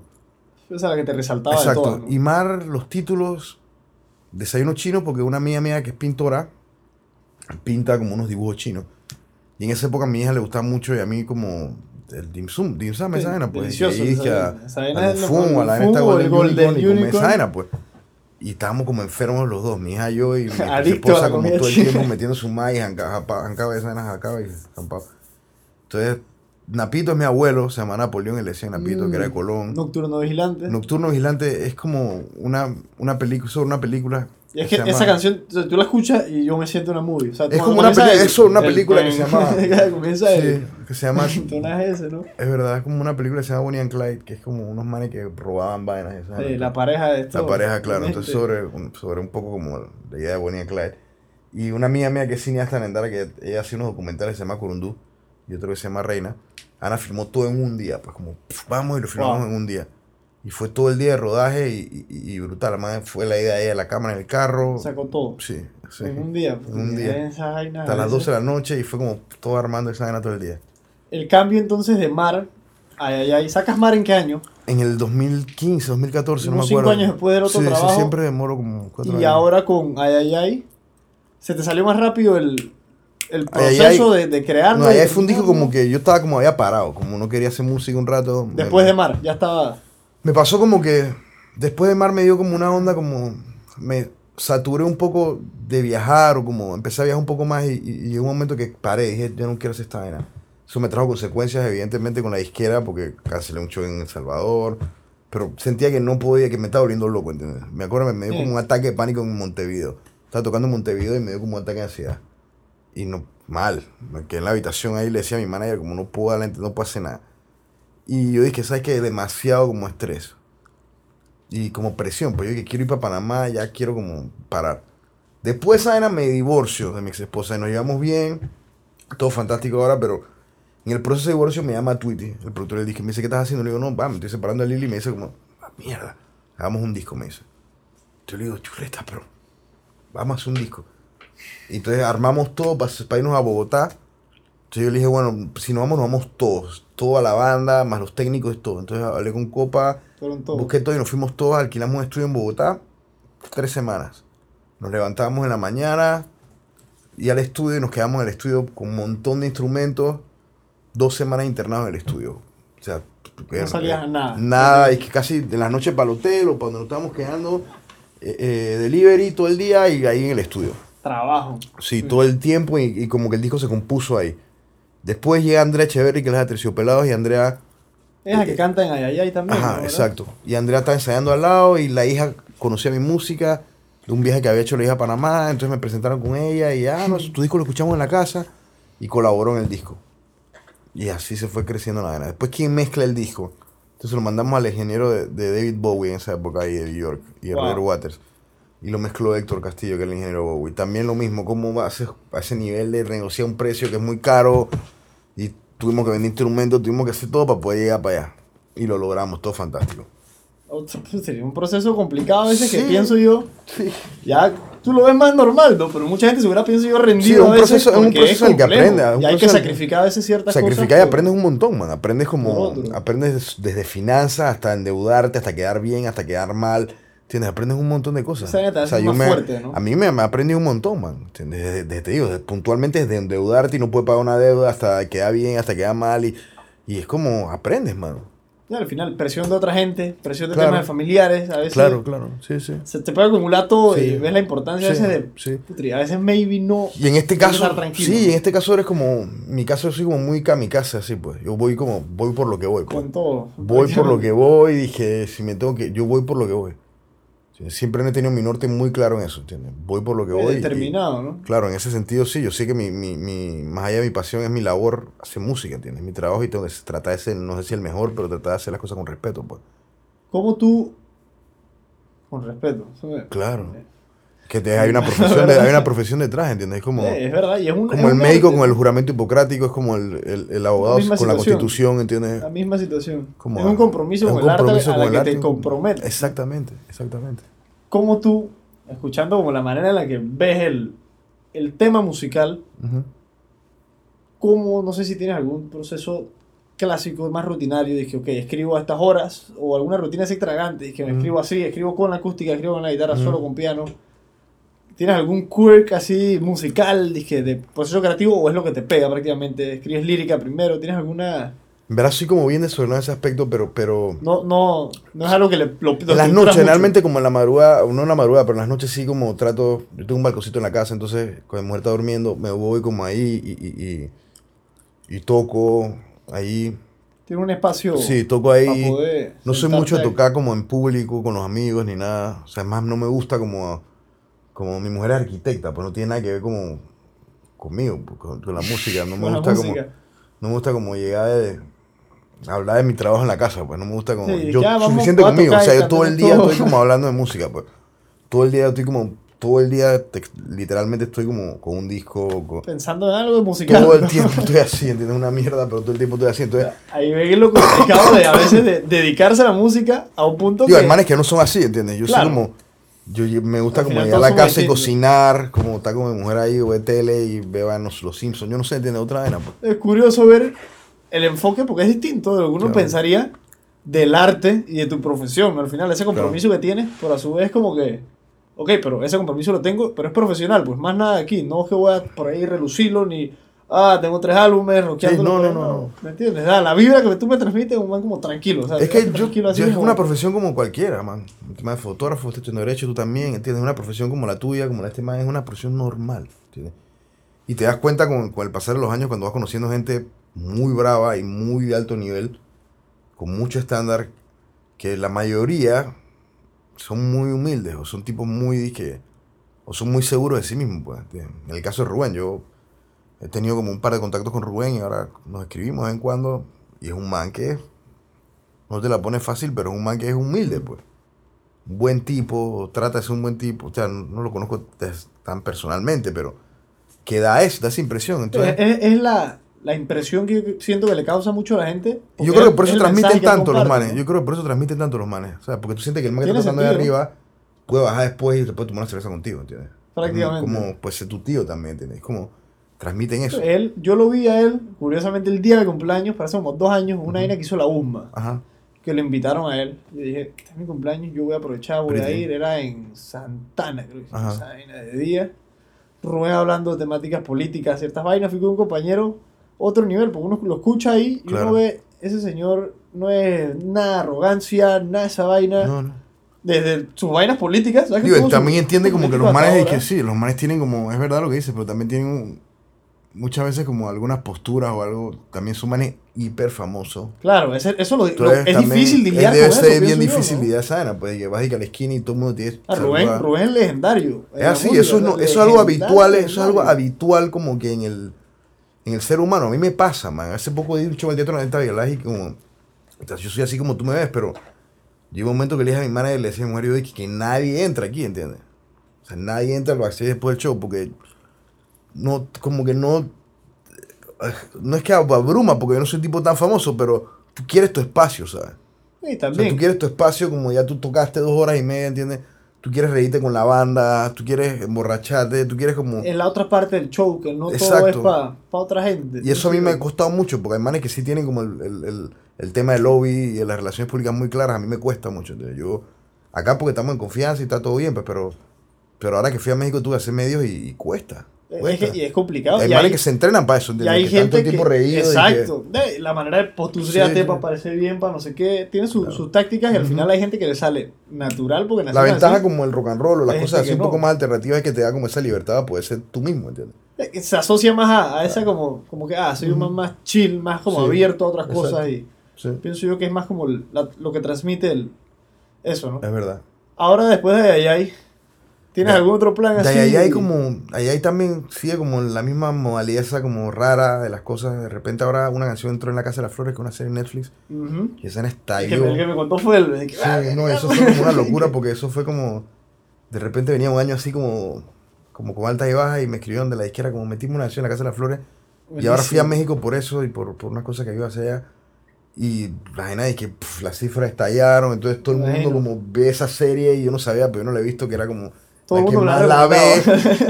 S1: Esa es la que te resaltaba
S2: Exacto.
S1: de todo. ¿no?
S2: Y Mar, los títulos, Desayuno Chino, porque una amiga mía que es pintora, pinta como unos dibujos chinos. Y en esa época a mi hija le gustaba mucho y a mí como el dim sum, dim sum, esa vaina, pues.
S1: delicioso,
S2: y
S1: esa
S2: a,
S1: vaina.
S2: A
S1: lo-
S2: Lufum, a la vaina
S1: Lufum,
S2: Golden Unicorn, esa vaina, pues. Y estábamos como enfermos los dos, mi hija y yo, y mi <laughs> esposa como todo el tiempo metiendo su maíz, vaina, jancaba y zampaba. Entonces, Napito es mi abuelo, se llama Napoleón, y le decían Napito, que era de
S1: Mm,
S2: Colón.
S1: Nocturno Vigilante.
S2: Nocturno Vigilante es como una, una película, sobre una película.
S1: Y es que esa canción, o sea, tú la escuchas y yo me siento una movie. O sea,
S2: Es como una película-
S1: el-
S2: es sobre una
S1: el-
S2: película que se llama- <laughs> Sí, que se llama. <laughs>
S1: ese, ¿no?
S2: Es verdad, es como una película que se llama Bonnie and Clyde, que es como unos manes que robaban vainas. esas
S1: Sí, la pareja de esto.
S2: La pareja, claro. Entonces, sobre, un- sobre un poco como la idea de Bonnie and Clyde. Y una amiga mía que es cineasta en Endara, que ella hace unos documentales, se llama Curundú, y otro que se llama Reina. Ana filmó todo en un día, pues como, pf, vamos y lo filmamos
S1: Wow.
S2: en un día. Y fue todo el día de rodaje y, y- y brutal. Además, fue la idea de la cámara en el carro.
S1: Sacó todo.
S2: Sí, sí.
S1: En un día.
S2: En un día. Hasta las
S1: veces.
S2: 12 de la noche y fue como todo armando esa vaina todo el día.
S1: El cambio entonces de Mar. Ay, ay, ay. ¿Sacas Mar en qué año?
S2: En el 2015, 2014, no me acuerdo.
S1: cinco años después del otro
S2: Sí, sí,
S1: trabajo.
S2: siempre demoro como cuatro
S1: Y
S2: años.
S1: ahora con Ay, ay, ay. ¿Se te salió más rápido el, el
S2: Ay, ay,
S1: proceso de, de crearlo?
S2: No,
S1: y de
S2: fue un disco como que yo estaba como había parado, como no quería hacer música un rato. me-
S1: Después de Mar, ya estaba.
S2: Me pasó como que después de Mar me dio como una onda como me saturé un poco de viajar o como empecé a viajar un poco más y, y- y llegó un momento que paré, dije, yo no quiero hacer esta vaina. Eso me trajo consecuencias evidentemente con la disquera porque cancelé un show en El Salvador, pero sentía que no podía, que me estaba volviendo loco, ¿entiendes? Me acuerdo, me, me dio
S1: Sí.
S2: como un ataque de pánico en Montevideo. Estaba tocando en Montevideo y me dio como un ataque de ansiedad. Y no, mal. Me quedé en la habitación ahí y le decía a mi manager, como no puedo no puedo hacer nada. Y yo dije, ¿sabes qué? Demasiado como estrés. Y como presión, pues yo dije, quiero ir para Panamá, ya quiero como parar. Después de esa vaina me divorcio de mi ex esposa y nos llevamos bien, todo fantástico ahora, pero en el proceso de divorcio me llama Tweety, el productor del disco, me dice, ¿qué estás haciendo? Le digo, no, va, me estoy separando de Lili, y me dice como, "Ah, mierda, hagamos un disco, me dice. Yo le digo, chuleta, pero vamos a hacer un disco. Y entonces armamos todo para, para irnos a Bogotá. Entonces yo le dije, bueno, si nos vamos, nos vamos todos. Toda la banda, más los técnicos y todo. Entonces hablé con Copa, busqué todo y nos fuimos todos, alquilamos un estudio en Bogotá. Tres semanas. Nos levantábamos en la mañana, y al estudio y nos quedamos en el estudio con un montón de instrumentos. Dos semanas internados en el estudio. O sea,
S1: No salías a nada.
S2: Nada, y que casi en las noches para el hotel o para donde nos estábamos quedando, eh, eh, delivery todo el día y ahí en el estudio.
S1: Trabajo.
S2: Sí, todo el tiempo y, y como que el disco se compuso ahí. Después llega Andrea Echeverry, que es la Terciopelados, y Andrea.
S1: Es la que canta en Ayayay también.
S2: Ajá, exacto. Y Andrea estaba ensayando al lado y la hija conocía mi música de un viaje que había hecho la hija a Panamá. Entonces me presentaron con ella y, ah, no, <laughs> tu disco lo escuchamos en la casa y colaboró en el disco. Y así se fue creciendo la vaina. Después, ¿quién mezcla el disco? Entonces lo mandamos al ingeniero de, de David Bowie en esa época ahí de New York y
S1: Wow.
S2: Roger Waters. Y lo mezcló Héctor Castillo, que es el ingeniero Bowie. También lo mismo, cómo va a ese, nivel de renegociar un precio que es muy caro. Y tuvimos que vender instrumentos, tuvimos que hacer todo para poder llegar para allá. Y lo logramos, todo fantástico.
S1: Sería un proceso complicado a veces que
S2: Sí.
S1: pienso yo.
S2: Sí.
S1: Ya tú lo ves más normal, ¿no? Pero mucha gente se hubiera pienso yo rendido
S2: Sí, es un
S1: a veces
S2: proceso- es un proceso el que aprende, es
S1: Y hay que
S2: que-
S1: sacrificar a veces ciertas
S2: Sacrificar y
S1: cosas. por-
S2: aprendes un montón, man. Aprendes como. Aprendes des- desde finanzas hasta endeudarte, hasta quedar bien, hasta quedar mal. ¿Entiendes? Aprendes un montón de cosas.
S1: Esa te hace
S2: yo
S1: más
S2: me,
S1: fuerte, ¿no?
S2: A mí me, me ha aprendido un montón, man. ¿Entiendes? Desde, desde- te digo, puntualmente desde endeudarte y no puedes pagar una deuda hasta quedar bien, hasta quedar mal. Y, y es como aprendes, man.
S1: Y al final, presión de otra gente, presión de
S2: Claro.
S1: temas de familiares, a veces
S2: Claro, claro. Sí, sí.
S1: se te puede acumular todo
S2: Sí.
S1: y ves la importancia
S2: Sí,
S1: a veces de.
S2: sí.
S1: putri, a veces maybe no.
S2: Y en este
S1: que
S2: caso, sí, en este caso eres como, mi caso yo soy como muy kamikaze, así pues. Yo voy como, voy por lo que voy. Pues.
S1: Con todo.
S2: Voy por <laughs> lo que voy, dije, si me tengo que, yo voy por lo que voy. Siempre he tenido mi norte muy claro en eso, ¿entiendes? Voy por lo que voy. y-
S1: ¿no?
S2: claro, en ese sentido sí, yo sé que mi, mi, mi, más allá de mi pasión es mi labor hacer música, ¿entiendes? Mi trabajo y tengo que tratar de ser, no sé si el mejor, pero tratar de hacer las cosas con respeto, pues.
S1: ¿Cómo tú. Con respeto. eso
S2: Claro. Que te, hay, una <laughs> profesión hay una profesión detrás, ¿entiendes? Es como,
S1: Eh, es verdad, y es un. es
S2: como el
S1: un
S2: médico con el juramento hipocrático, es como el, el, el abogado
S1: misma
S2: con la
S1: situación.
S2: constitución, ¿entiendes?
S1: La misma situación.
S2: Como
S1: es un compromiso
S2: es
S1: con
S2: un
S1: el arte
S2: compromiso
S1: a
S2: con
S1: la que
S2: arte,
S1: te comprometes.
S2: Exactamente, exactamente.
S1: ¿Cómo tú, escuchando como la manera en la que ves el, el tema musical,
S2: Ujú.
S1: cómo, no sé si tienes algún proceso clásico más rutinario, dije, ok, escribo a estas horas, o alguna rutina así extravagante, dije, me
S2: Ujú.
S1: escribo así, escribo con la acústica, escribo con la guitarra,
S2: Ujú.
S1: solo con piano. ¿Tienes algún quirk así musical, dije, de proceso creativo, o es lo que te pega prácticamente? ¿Escribes lírica primero? ¿Tienes alguna...?
S2: Verás, soy como bien desordenado en ese aspecto, pero, pero
S1: No, no, no es algo que le... Lo, lo
S2: en las noches,
S1: mucho.
S2: generalmente como en la madrugada, no en la madrugada, pero en las noches sí como trato, yo tengo un balconcito en la casa, entonces cuando mi mujer está durmiendo, me voy como ahí y, y, y, y toco ahí,
S1: Tiene un espacio
S2: sí, toco ahí. No soy mucho de tocar como en público, con los amigos, ni nada. O sea, más no me gusta como, como mi mujer es arquitecta, pues no tiene nada que ver como conmigo, con, con la música. No <laughs> me gusta como,
S1: música.
S2: no me gusta como llegar de hablar de mi trabajo en la casa, pues no me gusta como
S1: Sí,
S2: yo
S1: ya, vamos,
S2: suficiente conmigo, o sea, yo todo el día
S1: todo.
S2: estoy como hablando de música, pues. Todo el día estoy como todo el día te- literalmente estoy como con un disco con-
S1: Pensando en algo de musical.
S2: todo el
S1: ¿no?
S2: tiempo estoy así, ¿entiendes? Una mierda, pero todo el tiempo estoy así, entonces
S1: Ahí ve lo complicado de a veces de dedicarse a la música a un punto
S2: Digo,
S1: que...
S2: hay manes que no son así, ¿entiendes? Yo
S1: Claro.
S2: soy como. Yo me gusta como llegar a la casa y cocinar, como estar con mi mujer ahí, o ver tele y veo a los, los Simpsons. Yo no sé, ¿entiendes? Otra vaina. pues.
S1: Es curioso ver el enfoque porque es distinto de lo que uno
S2: Claro.
S1: pensaría del arte y de tu profesión. Al final ese compromiso que tienes, pero a su vez como que... Ok, pero ese compromiso lo tengo, pero es profesional, pues más nada aquí. No es que voy a por ahí relucirlo ni... Ah, tengo tres álbumes, rockeándolo,
S2: no,
S1: por ahí,
S2: no, no.
S1: ¿Me entiendes? Ah, la vibra que tú me transmites es un man como tranquilo. o sea,
S2: Es que yo, yo es
S1: como-
S2: una profesión como cualquiera, man. El tema de fotógrafo, usted tiene derecho, tú también, ¿entiendes? Es una profesión como la tuya, como la de este man, es una profesión normal, ¿entiendes? Y te das cuenta con, con el pasar de los años, cuando vas conociendo gente muy brava y muy de alto nivel, con mucho estándar, que la mayoría son muy humildes o son tipos muy que o son muy seguros de sí mismos. Pues. En el caso de Rubén, yo he tenido como un par de contactos con Rubén y ahora nos escribimos de vez en cuando. Y es un man que no te la pone fácil, pero es un man que es humilde, pues. Un buen tipo, trata de ser un buen tipo. O sea, no lo conozco tan personalmente, pero que da eso, da esa impresión. Entonces,
S1: es, es la, la impresión que yo siento que le causa mucho a la gente.
S2: Yo creo que
S1: es-
S2: por
S1: es
S2: eso
S1: mensaje
S2: transmiten tanto los manes.
S1: ¿no?
S2: Yo creo que por eso transmiten tanto los manes. O sea, porque tú sientes que el man que está tratando de arriba puede bajar después y te puede tomar una cerveza contigo, ¿entiendes?
S1: Prácticamente.
S2: Como puede ser tu tío también, ¿entiendes? Es como transmiten eso.
S1: Él, yo lo vi a él, curiosamente, el día de cumpleaños, para hace como dos años, una vaina que hizo la USMA,
S2: Ajá.
S1: que lo invitaron a él. Yo dije, este es mi cumpleaños, yo voy a aprovechar, voy a ir. Era en Santana, creo que esa vaina de día. Rubén hablando de temáticas políticas, ciertas vainas. Fui con un compañero, otro nivel, porque uno lo escucha ahí y
S2: Claro.
S1: uno ve, ese señor no es nada arrogancia, nada esa vaina.
S2: No, no.
S1: Desde sus vainas políticas. ¿sabes que
S2: Digo,
S1: su-
S2: también entiende como que los manes, que sí, los manes tienen como, es verdad lo que dice, pero también tienen un- muchas veces como algunas posturas o algo, también son manes hiper famosos.
S1: Claro, ese- eso lo, lo- es
S2: también-
S1: difícil lidiar
S2: debe
S1: con eso.
S2: ser bien
S1: yo,
S2: difícil
S1: ¿no?
S2: lidiar esa vaina, pues, que vas y que a la esquina y todo el mundo tiene
S1: Ah, Rubén. Rubén es legendario. en
S2: Es
S1: la
S2: así,
S1: música,
S2: eso es, no- eso es algo
S1: legendario,
S2: habitual, eso es algo
S1: legendario.
S2: habitual como que en el, en el ser humano. A mí me pasa, man. Hace poco di un show al Teatro Neta Violás y como, yo soy así como tú me ves, pero llegó un momento que le dije a mi manager, le decía a mi mujer, yo dije que nadie entra aquí, ¿entiendes? O sea, nadie entra al backstage después del show porque no, como que no, no es que abruma porque yo no soy un tipo tan famoso, pero tú quieres tu espacio, ¿sabes?
S1: Sí,
S2: O sea,
S1: también.
S2: tú quieres tu espacio como ya tú tocaste dos horas y media, ¿entiendes? Tú quieres reírte con la banda, tú quieres emborracharte, tú quieres como...
S1: en la otra parte del show, que no todo es para otra gente.
S2: Y eso a mí me ha costado mucho, porque hay manes que sí tienen como el, el, el, el tema del lobby y de las relaciones públicas muy claras, a mí me cuesta mucho. Entonces, yo, acá porque estamos en confianza y está todo bien, pues, pero, pero ahora que fui a México tuve que hacer medios y, y cuesta.
S1: Es, que- y es complicado.
S2: hay
S1: y hay,
S2: que se entrenan para eso,
S1: y hay
S2: que
S1: gente que...
S2: reído y que-
S1: exacto. la manera de posturearte
S2: Sí,
S1: para parecer bien, para no sé qué. Tiene su-
S2: Claro.
S1: sus tácticas y al
S2: Ujú.
S1: final hay gente que le sale natural porque
S2: La ventaja
S1: así.
S2: como el rock and roll o las
S1: Hay
S2: cosas así
S1: que
S2: un
S1: no.
S2: poco más alternativas es que te da como esa libertad para poder ser tú mismo, ¿entiendes?
S1: Eh, Se asocia más a, a esa como, como que, ah, soy un man más chill, más como
S2: Sí,
S1: abierto a otras
S2: exacto.
S1: cosas y
S2: Sí,
S1: pienso yo que es más como la- lo que transmite el, eso, ¿no?
S2: es verdad.
S1: Ahora después de Ayay, ¿tienes
S2: De-
S1: algún otro plan
S2: De
S1: así?
S2: ahí hay como, ahí hay también sigue como la misma modalidad esa como rara de las cosas. De repente ahora una canción entró en la Casa de las Flores, que es una serie en Netflix,
S1: Ujú.
S2: y esa
S1: que,
S2: estalló.
S1: el que me contó fue el... de
S2: Sí,
S1: ah,
S2: no, eso fue como una locura porque eso fue como, de repente venía un año así como, como con altas y bajas y me escribieron de la izquierda como metimos una canción en la Casa de las Flores. Y ahora fui a
S1: buenísimo.
S2: México por eso y por, por unas cosas que iba a hacer allá. Y la gente que pf, las cifras estallaron, entonces todo el mundo
S1: Imagino.
S2: como ve esa serie y yo no sabía, pero yo no la he visto que era como
S1: Todo el mundo
S2: más la ve.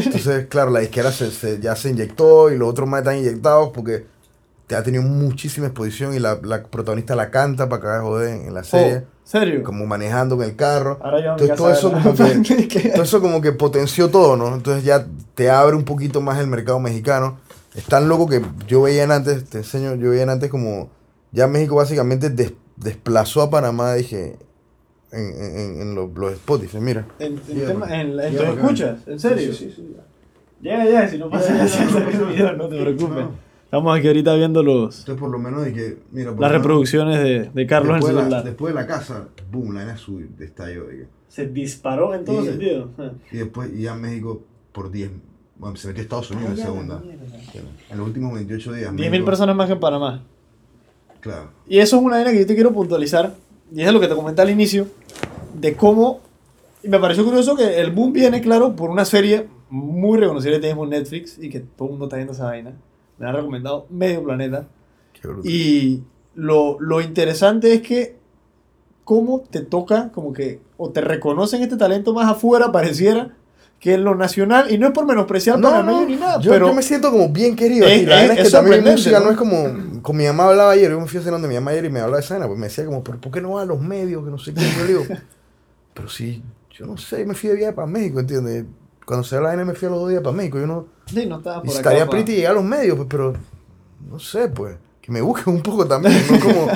S2: Entonces, claro, la izquierda se, se- ya se inyectó y los otros más están inyectados porque te ha tenido muchísima exposición y la, la protagonista la canta para que joder en la serie,
S1: Oh, ¿Serio?
S2: como manejando en el carro.
S1: Ahora yo
S2: Entonces, todo eso como <laughs> que, todo eso como que potenció todo, ¿no? Entonces ya te abre un poquito más el mercado mexicano. Es tan loco que yo veía en antes, te enseño, yo veía en antes como ya México básicamente des- desplazó a Panamá, dije, en, en, en- en los, los Spotify, mira.
S1: En, en,
S2: Sí,
S1: tema- en, tus escuchas, ¿en serio?
S2: Sí, sí, sí, ya.
S1: Ya, ya, si no <laughs> pasa nada, si no el video, no te preocupes. Estamos aquí ahorita viendo los,
S2: Entonces por lo menos de que, mira, por
S1: las
S2: menos-
S1: reproducciones de, de Carlos en su
S2: la, después de la casa, boom, la nena sube, estalló.
S1: Se disparó en todo
S2: Y-
S1: sentido. Ah.
S2: Y después, y ya México por 10, bueno, se metió Estados Unidos en segunda. En los últimos 28 días.
S1: 10.000
S2: México-
S1: personas más que en Panamá.
S2: Claro.
S1: Y eso es una vaina que yo te quiero puntualizar, y es lo que te comenté al inicio, de cómo, y me pareció curioso que el boom viene, claro, por una serie muy reconocida que tenemos en Netflix, y que todo el mundo está viendo esa vaina. Me han recomendado medio planeta.
S2: Qué.
S1: Y lo, lo interesante es que cómo te toca, como que, o te reconocen este talento más afuera, pareciera, que lo nacional, y no es por menospreciar al panameño ni nada,
S2: yo,
S1: pero
S2: yo me siento como bien querido.
S1: Es-
S2: aquí. la
S1: es-
S2: es,
S1: es
S2: que también música
S1: ¿no?
S2: ¿no? es como. Con mi mamá hablaba ayer, yo me fui a cenar donde mi mamá ayer y me hablaba de escena, pues me decía como, ¿pero por qué no va a los medios? Que no sé qué. Yo digo, <laughs> pero sí, yo no sé, me fui de viaje para México, ¿entiendes? Cuando se la vaina me fui a los dos días para México, yo no.
S1: sí, no estaba
S2: Y
S1: por acá.
S2: estaría
S1: pa-
S2: pretty llegar a los medios, pues, pero no sé, pues, que me busquen un poco también, no <laughs> como...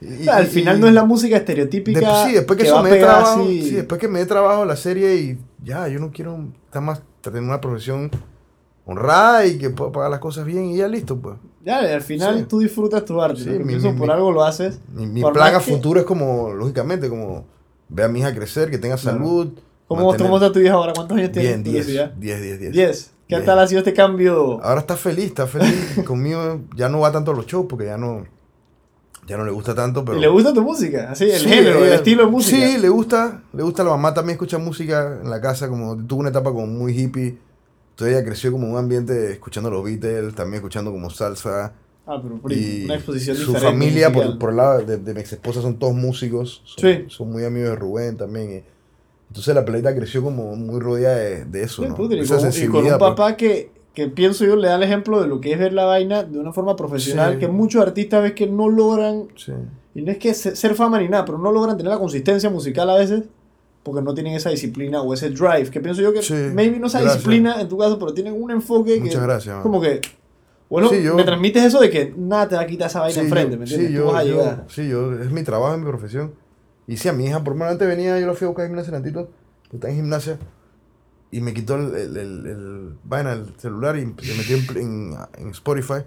S2: y-
S1: O sea, al
S2: y-
S1: final
S2: y-
S1: no es la música estereotípica.
S2: de- sí, después que,
S1: va
S2: eso me trabajo,
S1: así.
S2: sí, después que me dé trabajo la serie y ya, yo no quiero estar más, tener una profesión honrada y que pueda pagar las cosas bien y ya listo, pues.
S1: Ya, al final
S2: Sí.
S1: tú disfrutas tu arte.
S2: Sí,
S1: ¿no? Que
S2: mi-
S1: pienso
S2: mi-
S1: por
S2: mi-
S1: algo lo haces.
S2: Mi, plan a
S1: que-
S2: futuro es como, lógicamente, como ver a mi hija crecer, que tenga
S1: Claro.
S2: salud,
S1: ¿Cómo,
S2: mantener-
S1: ¿Cómo está tu vieja ahora? ¿Cuántos años tiene?
S2: Bien, 10,
S1: Curiosidad.
S2: 10, 10, 10.
S1: 10. ¿Qué tal ha sido este cambio?
S2: Ahora está feliz, está feliz <laughs> conmigo. Ya no va tanto a los shows porque ya no, ya no le gusta tanto, pero...
S1: ¿Y le gusta tu música? Así, el
S2: Sí,
S1: género, el estilo de música.
S2: Sí, le gusta, le gusta. La mamá también escucha música en la casa, como tuvo una etapa como muy hippie. Entonces ella creció como en un ambiente escuchando los Beatles, también escuchando como salsa.
S1: Ah, pero por
S2: Y
S1: una exposición
S2: su
S1: diferente.
S2: familia, por,
S1: musical.
S2: por el lado de, de mi ex esposa, son todos músicos. Son,
S1: Sí.
S2: son muy amigos de Rubén también. y- entonces la pelita creció como muy rodeada de, de eso,
S1: Sí,
S2: ¿no?
S1: y, con, y con
S2: sensibilidad,
S1: un
S2: pues.
S1: papá que, que pienso yo le da el ejemplo de lo que es ver la vaina de una forma profesional,
S2: Sí.
S1: que muchos artistas ves que no logran,
S2: Sí.
S1: y no es que se- ser fama ni nada, pero no logran tener la consistencia musical a veces porque no tienen esa disciplina o ese drive, que pienso yo que
S2: Sí,
S1: maybe no esa
S2: gracias.
S1: disciplina en tu caso, pero tienen un enfoque que
S2: Muchas gracias. man.
S1: como que, bueno,
S2: yo-
S1: me transmites eso de que nada te va a quitar esa vaina enfrente,
S2: yo-
S1: ¿me entiendes?
S2: Sí,
S1: Tú
S2: yo,
S1: vas a
S2: yo-
S1: llegar.
S2: sí, yo, es mi trabajo, es mi profesión. Y si a mi hija, por lo menos antes venía, yo la fui a buscar a gimnasia Antito, que está en gimnasia, y me quitó el, el, el, el- vaina, el celular y se metió en, en, en Spotify.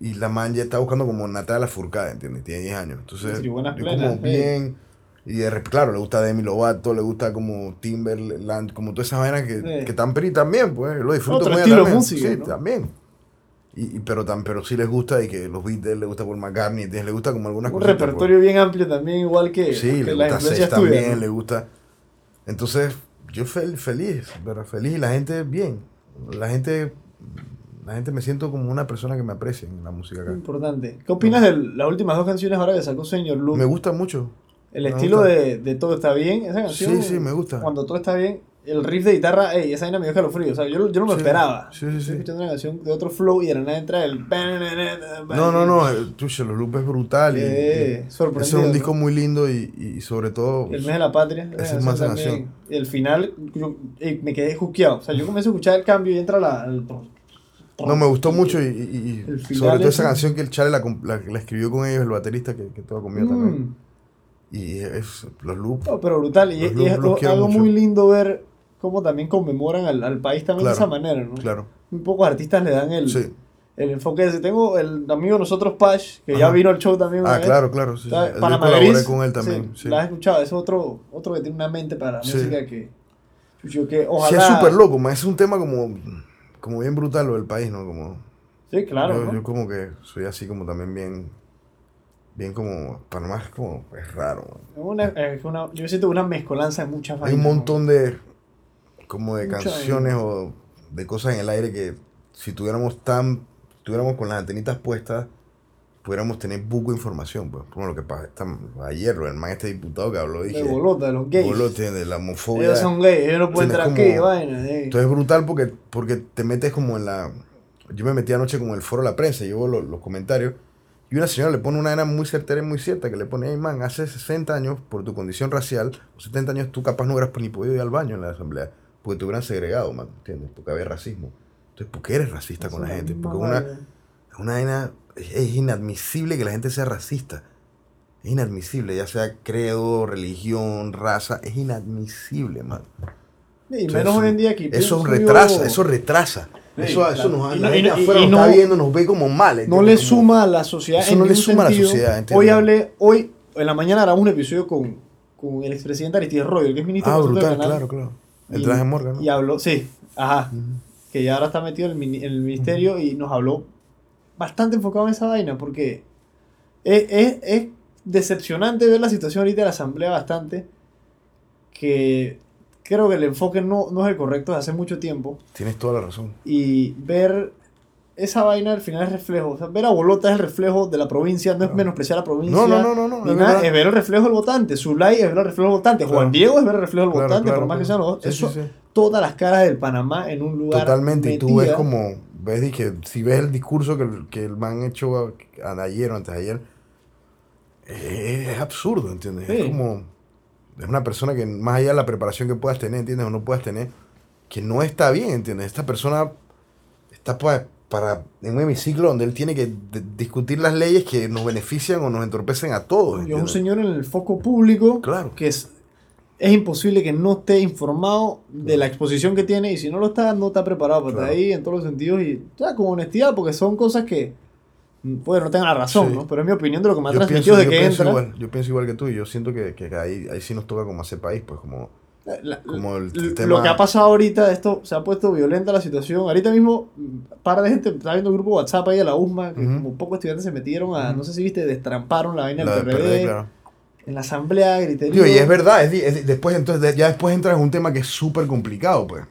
S2: Y la man ya está buscando como Natalia Furcada, ¿entiendes? Tiene 10 años. Entonces, yo
S1: plenas,
S2: como bien. Y de claro, le gusta Demi Lovato, le gusta como Timberland, como todas esas vainas que,
S1: Eh.
S2: que están peri también, pues. Yo lo disfruto muy también.
S1: música,
S2: Sí,
S1: ¿no?
S2: también. Y, y- pero, tan, pero sí les gusta y que los Beatles, le gusta Paul McCartney, les gusta como algunas
S1: Un
S2: cositas, pues.
S1: repertorio bien amplio también, igual que,
S2: Sí, le gusta
S1: tuyas.
S2: también,
S1: ¿no?
S2: le gusta. Entonces, yo fel- feliz, pero feliz y la gente bien. La gente, la gente me siento como una persona que me aprecia en la música acá.
S1: Importante. ¿Qué opinas de las últimas dos canciones ahora que sacó Señor Luke?
S2: Me gusta mucho.
S1: El
S2: me
S1: estilo de, de Todo está bien, esa canción.
S2: Sí, sí, me gusta.
S1: Cuando todo está bien, el riff de guitarra, ey, esa vaina me dio calofrío. O sea, yo, yo no me
S2: Sí,
S1: esperaba.
S2: sí, sí, sí.
S1: Estoy escuchando una canción de otro flow y de la nada entra el.
S2: No, no, no, Tuche, los loops es brutal. y-
S1: Eh,
S2: y ese es un
S1: ¿no?
S2: disco muy lindo y, y sobre todo...
S1: El mes de la patria.
S2: Esa es más
S1: canción también. El final, yo, ey, me quedé juqueado. O sea, yo comencé a escuchar el cambio y entra la. el-
S2: No, me gustó mucho y, y- y sobre todo esa
S1: ese.
S2: canción que el Chale la, la- la escribió con ellos, el baterista que, que toca conmigo también.
S1: Mm.
S2: Y es los loops.
S1: No, pero brutal. Y, es
S2: quiero
S1: algo
S2: mucho.
S1: muy lindo ver cómo también conmemoran al, al país también de esa manera, ¿no?
S2: Claro.
S1: Muy pocos artistas le dan el,
S2: Sí.
S1: el enfoque ese. Tengo el amigo de nosotros, Pash, que ya vino al show también. una
S2: Ah,
S1: vez.
S2: claro, claro. Sí, sí. Yo colaboré con él también.
S1: sí, La has escuchado, es otro, otro que tiene una mente para la música que, chucho, que
S2: Sí,
S1: ojalá...
S2: es súper loco, man. es un tema como, como bien brutal lo del país, ¿no? Como,
S1: Sí, claro,
S2: yo,
S1: ¿no?
S2: yo como que soy así como también bien, bien como, Panamá es como, es raro.
S1: una, es una- yo siento una mezcolanza de muchas
S2: Hay un
S1: vainas,
S2: montón de, como de canciones o de cosas en el aire que si tuviéramos tan, tuviéramos con las antenitas puestas, pudiéramos tener buco de información, pues. Como lo que pasó esta- ayer, el man este diputado que habló, dije,
S1: De bolota, de los gays.
S2: bolote, de la homofobia.
S1: Ellos son gays, ellos no pueden entrar aquí, vaina. eh.
S2: Entonces es brutal porque, porque te metes como en la... Yo me metí anoche como en el foro de la prensa, llevo los, los comentarios, y una señora le pone una vaina muy certera y muy cierta, que le pone, hey man, hace 60 años, por tu condición racial, o 70 años, tú capaz no hubieras ni podido ir al baño en la asamblea, porque te hubieran segregado, man, ¿entiendes? Porque había racismo. Entonces, ¿por qué eres racista con la gente? Porque una, una vaina, es, inadmisible que la gente sea racista. Es inadmisible, ya sea credo, religión, raza, es inadmisible, man.
S1: Y
S2: Entonces,
S1: menos hoy en día aquí.
S2: Eso retrasa,
S1: yo,
S2: eso retrasa.
S1: Sí,
S2: eso, eso nos
S1: Y no-
S2: gente
S1: y-
S2: afuera
S1: y
S2: nos
S1: no-
S2: está viendo, nos ve como mal.
S1: No le
S2: Como-
S1: suma a la sociedad.
S2: Eso
S1: en
S2: no le suma a la sociedad, ¿entiendes?
S1: Hoy hablé, hoy en la mañana grabamos un episodio con, con el expresidente Aristide Royo, que es ministro
S2: Ah,
S1: de
S2: brutal,
S1: del
S2: claro,
S1: Canal.
S2: claro. El traje Morgan, ¿no?
S1: Y habló, sí, ajá. Que ya ahora está metido en el, en el ministerio y nos habló bastante enfocado en esa vaina, porque es, es, es decepcionante ver la situación ahorita de la Asamblea bastante, que creo que el enfoque no, no es el correcto desde hace mucho tiempo,
S2: Tienes toda la razón.
S1: y ver esa vaina al final es reflejo, o sea, ver a Bolota es el reflejo de la provincia, no es menospreciar a la provincia.
S2: No, no, no, no, no, es
S1: nada, es ver el reflejo del votante. Zulay es ver el reflejo del votante. Juan
S2: Claro.
S1: Diego es ver el reflejo del
S2: Claro,
S1: votante,
S2: claro,
S1: por más que sean los dos.
S2: Sí,
S1: Eso,
S2: sí, sí.
S1: todas las caras del Panamá en un lugar.
S2: Totalmente. Y tú
S1: metida.
S2: ves como, ves y que si ves el discurso que el, que el man hecho a- a- ayer o antes de ayer, eh, es absurdo, ¿entiendes? Es como, es una persona que más allá de la preparación que puedas tener, ¿entiendes? O no puedas tener, que no está bien, ¿entiendes? Esta persona está pa- para, en un hemiciclo donde él tiene que discutir las leyes que nos benefician o nos entorpecen a todos.
S1: Y es un señor en el foco público
S2: Claro.
S1: que es, es imposible que no esté informado de la exposición que tiene y si no lo está, no está preparado para
S2: Claro.
S1: estar ahí en todos los sentidos y sea, con honestidad porque son cosas que puede no tengan la razón,
S2: Sí.
S1: ¿no? Pero es mi opinión de lo que me ha
S2: yo
S1: transmitido
S2: pienso,
S1: de
S2: yo
S1: que entra.
S2: igual, yo pienso igual que tú y yo siento que, que ahí, ahí sí nos toca como hacer país, pues como
S1: La-
S2: Como el
S1: l-
S2: tema-
S1: Lo que ha pasado ahorita, esto se ha puesto violenta la situación. Ahorita mismo, un par de gente está viendo un grupo WhatsApp ahí a la USMA, que
S2: Ujú.
S1: como pocos estudiantes se metieron a, no sé si viste, destramparon la vaina
S2: La
S1: del PRD,
S2: PRD, claro.
S1: en la asamblea, griterío.
S2: Digo, y es verdad, es después, entonces, ya después entras en un tema que es súper complicado, pues.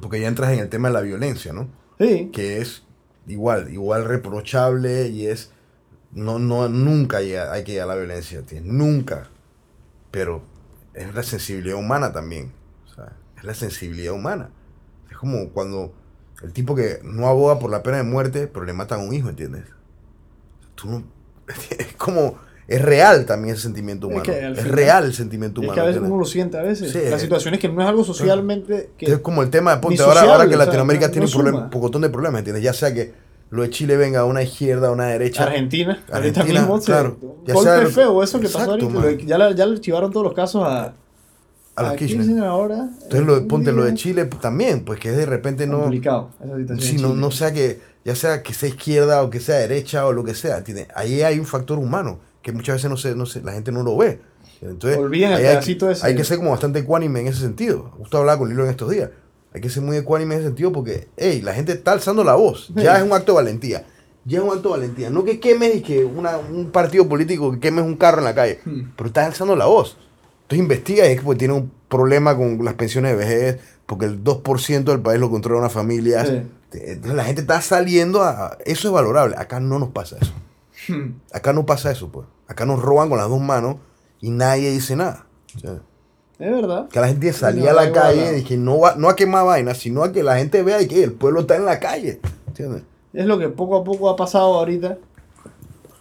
S2: Porque ya entras en el tema de la violencia, ¿no?
S1: Sí,
S2: Que es igual, igual reprochable y es. No, no, nunca hay que llegar a la violencia, tío, nunca. Pero es la sensibilidad humana también. O sea, es la sensibilidad humana. Es como cuando el tipo que no aboga por la pena de muerte, pero le matan a un hijo, ¿entiendes? Tú no. <laughs> Es como. Es real también ese sentimiento
S1: Es
S2: humano.
S1: que al
S2: Es, real el sentimiento
S1: es
S2: humano.
S1: que a veces
S2: ¿entiendes?
S1: uno lo siente a veces.
S2: Sí.
S1: La situación es que no es algo socialmente que...
S2: Es como el tema de ponte, ahora, ahora que
S1: o sea,
S2: Latinoamérica
S1: no-
S2: tiene
S1: no
S2: un, problema, un pocotón de problemas, ¿entiendes? Ya sea que lo de Chile venga a una izquierda, a una derecha.
S1: Argentina, ahorita
S2: Argentina,
S1: mismo,
S2: claro.
S1: golpe
S2: sea-
S1: feo eso que pasó
S2: Exacto,
S1: ahorita.
S2: man.
S1: lo- Ya, le- ya archivaron todos los casos a,
S2: a los
S1: a
S2: Kirchner.
S1: ahora.
S2: Entonces, lo de,
S1: Eh,
S2: ponte lo de Chile también, pues que de repente no.
S1: Complicado esa situación.
S2: Si no, sea que, ya sea que sea izquierda o que sea derecha o lo que sea, ¿entiendes? Ahí hay un factor humano que muchas veces no se, no se, la gente no lo ve. Entonces,
S1: Olviden el
S2: hay, que,
S1: ese.
S2: hay que ser como bastante ecuánime en ese sentido. Justo hablaba con Lilo en estos días. Hay que ser muy ecuánime en ese sentido porque, hey, la gente está alzando la voz. Ya es un acto de valentía. Ya es un acto de valentía. No que quemes y que una, un partido político que quemes un carro en la calle,
S1: Hmm.
S2: pero estás alzando la voz. Entonces investiga y es que pues, tiene un problema con las pensiones de vejez, porque el 2% del país lo controla una familia.
S1: Sí.
S2: Entonces la gente está saliendo a... Eso es valorable. Acá no nos pasa eso.
S1: Hmm.
S2: Acá no pasa eso, pues. Acá nos roban con las dos manos y nadie dice nada. O sea,
S1: Es verdad.
S2: que la gente salía
S1: No,
S2: a la calle y que no, va, no a quemar vainas, sino a que la gente vea y que el pueblo está en la calle. ¿Entiendes?
S1: Es lo que poco a poco ha pasado ahorita.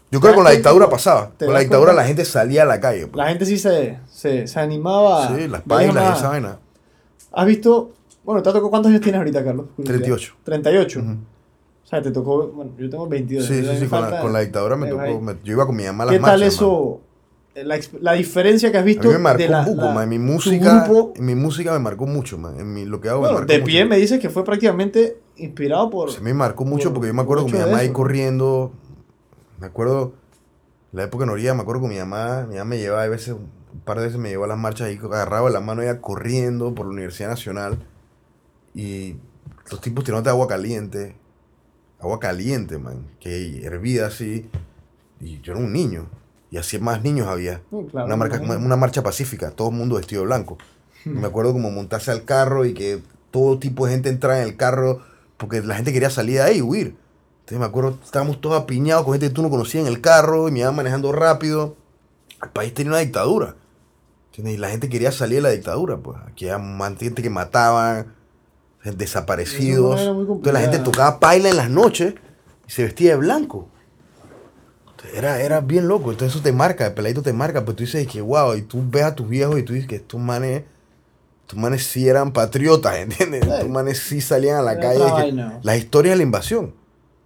S2: Yo creo que con la dictadura pasaba.
S1: ¿Te
S2: Con la dictadura
S1: cuenta?
S2: la gente salía a la calle. pues.
S1: La gente sí se, se, se animaba.
S2: Sí, las
S1: más.
S2: esa vaina.
S1: ¿Has visto? Bueno, ¿te tocado cuántos años tienes ahorita, Carlos?
S2: 38.
S1: 38.
S2: Ujú.
S1: O sea, te tocó. Bueno, yo tengo 22.
S2: Sí, sí, sí, con la, con la dictadura me tocó. me- yo iba con mi mamá a las
S1: ¿Qué
S2: marchas.
S1: tal
S2: man.
S1: La, la diferencia que has
S2: A
S1: visto
S2: mí me marcó
S1: de la,
S2: un poco,
S1: la-
S2: man. Mi música,
S1: grupo.
S2: en mi música me marcó mucho, man. En mi, lo que hago me
S1: Bueno,
S2: marcó
S1: de
S2: mucho.
S1: pie me dices que fue prácticamente inspirado por.
S2: Se me marcó mucho
S1: por-
S2: porque yo me acuerdo con mi mamá ahí corriendo. Me acuerdo, la época en Orilla, me acuerdo con mi mamá. Mi mamá me llevaba a veces, un par de veces me llevó a las marchas y agarraba la mano ella corriendo por la Universidad Nacional. Y los tipos tirándote agua caliente. Agua caliente, man. Que hervida así. Y yo era un niño. Y así más niños había.
S1: Sí, claro,
S2: una, marca, una marcha pacífica, todo el mundo vestido de blanco. Y me acuerdo como montarse al carro y que todo tipo de gente entraba en el carro porque la gente quería salir de ahí y huir. Entonces me acuerdo, estábamos todos apiñados con gente que tú no conocías en el carro y me iban manejando rápido. El país tenía una dictadura. ¿entiendes? Y la gente quería salir de la dictadura. Pues aquí había gente que mataban, desaparecidos. Entonces la gente tocaba paila en las noches y se vestía de blanco. Era, era bien loco, entonces eso te marca, el peladito te marca, pues tú dices que wow, y tú ves a tus viejos y tú dices que estos manes, estos manes sí eran patriotas, <laughs> ¿entiendes?
S1: Sí.
S2: Estos manes sí salían a la
S1: Era
S2: calle. que- las historias de la invasión.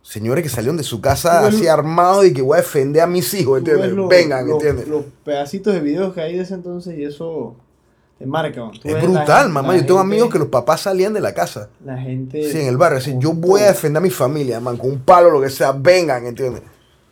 S2: Señores que salieron de su casa
S1: ves-
S2: así armados y que voy a defender a mis hijos, ¿entiendes? Vengan, ¿entiendes?
S1: Los pedacitos de videos que hay de ese entonces y eso te marca.
S2: es
S1: la
S2: brutal, mamá.
S1: la
S2: Yo tengo amigos que los papás salían de la casa.
S1: La gente.
S2: Sí, en el barrio. Así, yo voy a defender a mi familia, man, con un palo, lo que sea, vengan, ¿entiendes?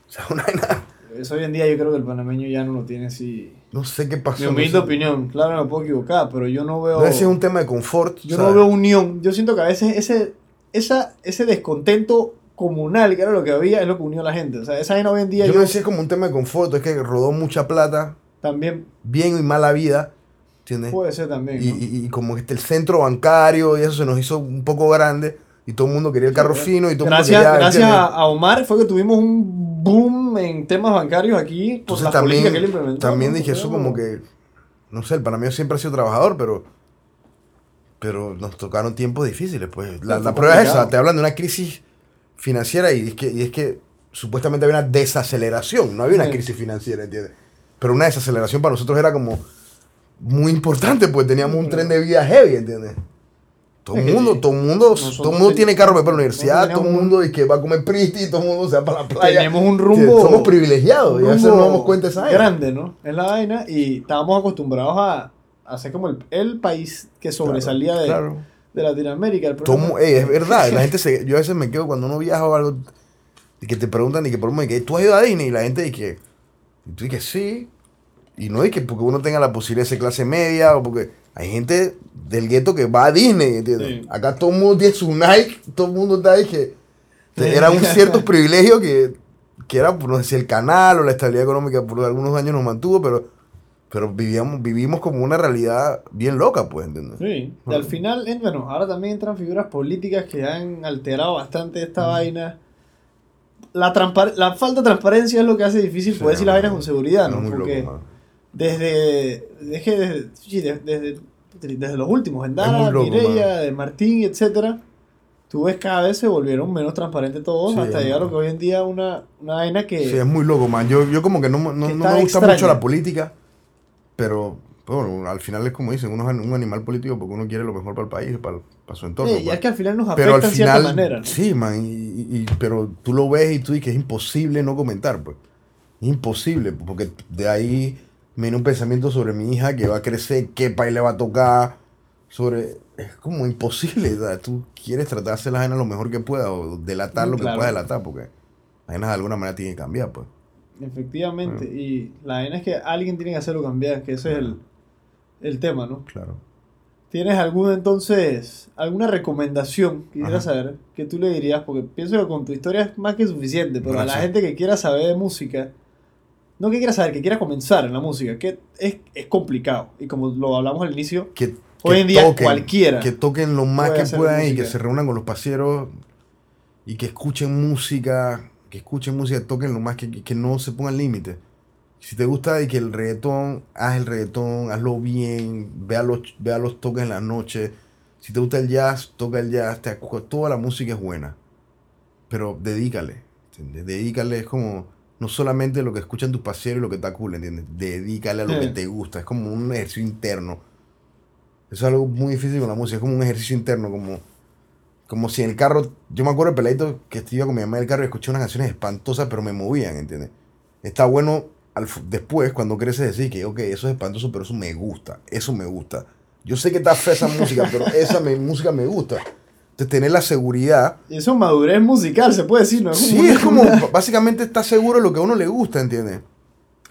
S2: O sea, una vaina-
S1: Eso hoy en día yo creo que el panameño ya no lo tiene así.
S2: No sé qué pasó.
S1: Mi
S2: no
S1: humilde
S2: sé.
S1: opinión, claro, me puedo equivocar, pero yo no veo.
S2: No, ese es un tema de confort.
S1: Yo
S2: ¿sabes?
S1: no veo unión. Yo siento que a veces ese, esa, ese descontento comunal, que era lo que había, es lo que unió a la gente. O sea, esa vaina hoy en día
S2: Yo
S1: yo,
S2: no sé si es como un tema de confort, es que rodó mucha plata,
S1: también
S2: bien y mala vida, ¿entiendes?
S1: puede ser también.
S2: Y,
S1: ¿no?
S2: y- y como este, el centro bancario y eso se nos hizo un poco grande y todo el mundo quería el carro
S1: Sí,
S2: fino y todo
S1: gracias
S2: mundo quería...
S1: gracias a, Omar fue que tuvimos un boom en temas bancarios aquí
S2: Entonces
S1: las
S2: también,
S1: políticas que él implementó.
S2: también dije eso como que, no sé, el panameño siempre ha sido trabajador, pero pero nos tocaron tiempos difíciles. pues La, la prueba es esa, te hablan de una crisis financiera y es que, y es que supuestamente había una desaceleración, no había una
S1: Sí.
S2: crisis financiera, ¿entiendes? Pero una desaceleración para nosotros era como muy importante, pues teníamos un tren de vida heavy, ¿entiendes? Todo el mundo, todo el mundo, todo el mundo tiene carro para la universidad, todo el mundo y que va a comer pristi, todo el mundo se va para la <laughs> playa.
S1: Tenemos un rumbo.
S2: Somos privilegiados y a veces no damos cuenta de esa vaina.
S1: Grande, ¿no? Es la vaina. Y estábamos acostumbrados a, a ser como el, el país que sobresalía de,
S2: Claro.
S1: de Latinoamérica. El
S2: Todo ey, es verdad, la <laughs> gente se, yo a veces me quedo cuando uno viaja o algo y que te preguntan y que por un que tú has ido a Disney y la gente dice que y tú dices sí y no es que porque uno tenga la posibilidad de ser clase media o porque Hay gente del gueto que va a Disney, ¿entiendes?
S1: Sí.
S2: Acá todo el mundo tiene su Nike, todo el mundo está ahí que era un cierto <laughs> privilegio que, que era, por no sé si el canal o la estabilidad económica por algunos años nos mantuvo, pero, pero vivíamos, vivimos como una realidad bien loca, pues, ¿entiendes?
S1: Sí, y al final, eh, bueno, ahora también entran figuras políticas que han alterado bastante esta vaina. La, la falta de transparencia es lo que hace difícil
S2: Sí,
S1: poder decir las vainas con seguridad, ¿no?
S2: loco,
S1: Porque
S2: mano.
S1: Desde, desde, desde, de- desde, desde los últimos, Endara, Mireya, de Martín, etcétera, tú ves cada vez se volvieron menos transparentes todos
S2: Sí,
S1: hasta llegar a lo que hoy en día una, una vaina que...
S2: Sí, es muy loco, man. Yo, yo como que no, no,
S1: Que
S2: no me gusta
S1: extraña.
S2: mucho la política, pero bueno, al final es como dicen, uno es un animal político porque uno quiere lo mejor para el país, para, para su entorno.
S1: Sí, y
S2: pues.
S1: es que al final nos
S2: pero
S1: afecta en cierta manera. ¿no?
S2: sí, man, y, y- pero tú lo ves y tú dices que es imposible no comentar, pues. Es imposible, porque de ahí me viene un pensamiento sobre mi hija que va a crecer, qué país le va a tocar, sobre... Es como imposible, <laughs> ¿sabes? Tú quieres tratar de hacer las vainas lo mejor que puedas o delatar
S1: Mm,
S2: lo que puedas delatar, porque las vainas de alguna manera tienen que cambiar, pues.
S1: Efectivamente,
S2: Ah.
S1: y la vaina es que alguien tiene que hacerlo cambiar, que ese es el, el tema, ¿no?
S2: Claro.
S1: ¿Tienes alguna entonces, alguna recomendación que quisieras
S2: Ajá.
S1: saber que tú le dirías? Porque pienso que con tu historia es más que suficiente, pero a la gente que quiera saber de música, no que quiera saber, que quiera comenzar en la música, que es, es complicado. Y como lo hablamos al inicio,
S2: que,
S1: Hoy
S2: que
S1: en día cualquiera
S2: que toquen lo más que puedan y que se reúnan con los paseros y que escuchen música, que escuchen música, toquen lo más que, que no se pongan límites. Si te gusta y que el reggaetón, haz el reggaetón, hazlo bien, vea los, vea los toques en la noche. Si te gusta el jazz, toca el jazz, te toda la música es buena. Pero dedícale, ¿entiendes? Dedícale, es como no solamente lo que escuchan tus paseros y lo que está cool, ¿entiendes? Dedícale a lo que
S1: Sí.
S2: te gusta, es como un ejercicio interno. Eso es algo muy difícil con la música, es como un ejercicio interno, como, como si en el carro, yo me acuerdo el peladito que iba con mi mamá en el carro y escuché unas canciones espantosas, pero me movían, ¿entiendes? Está bueno al después, cuando creces, decir que, ok, eso es espantoso, pero eso me gusta, eso me gusta. Yo sé que está fea esa <laughs> música, pero esa me- música me gusta. Entonces, tener la seguridad.
S1: y eso es madurez musical, se puede decir, ¿no?
S2: Sí, es como, básicamente está seguro de lo que a uno le gusta, ¿entiendes?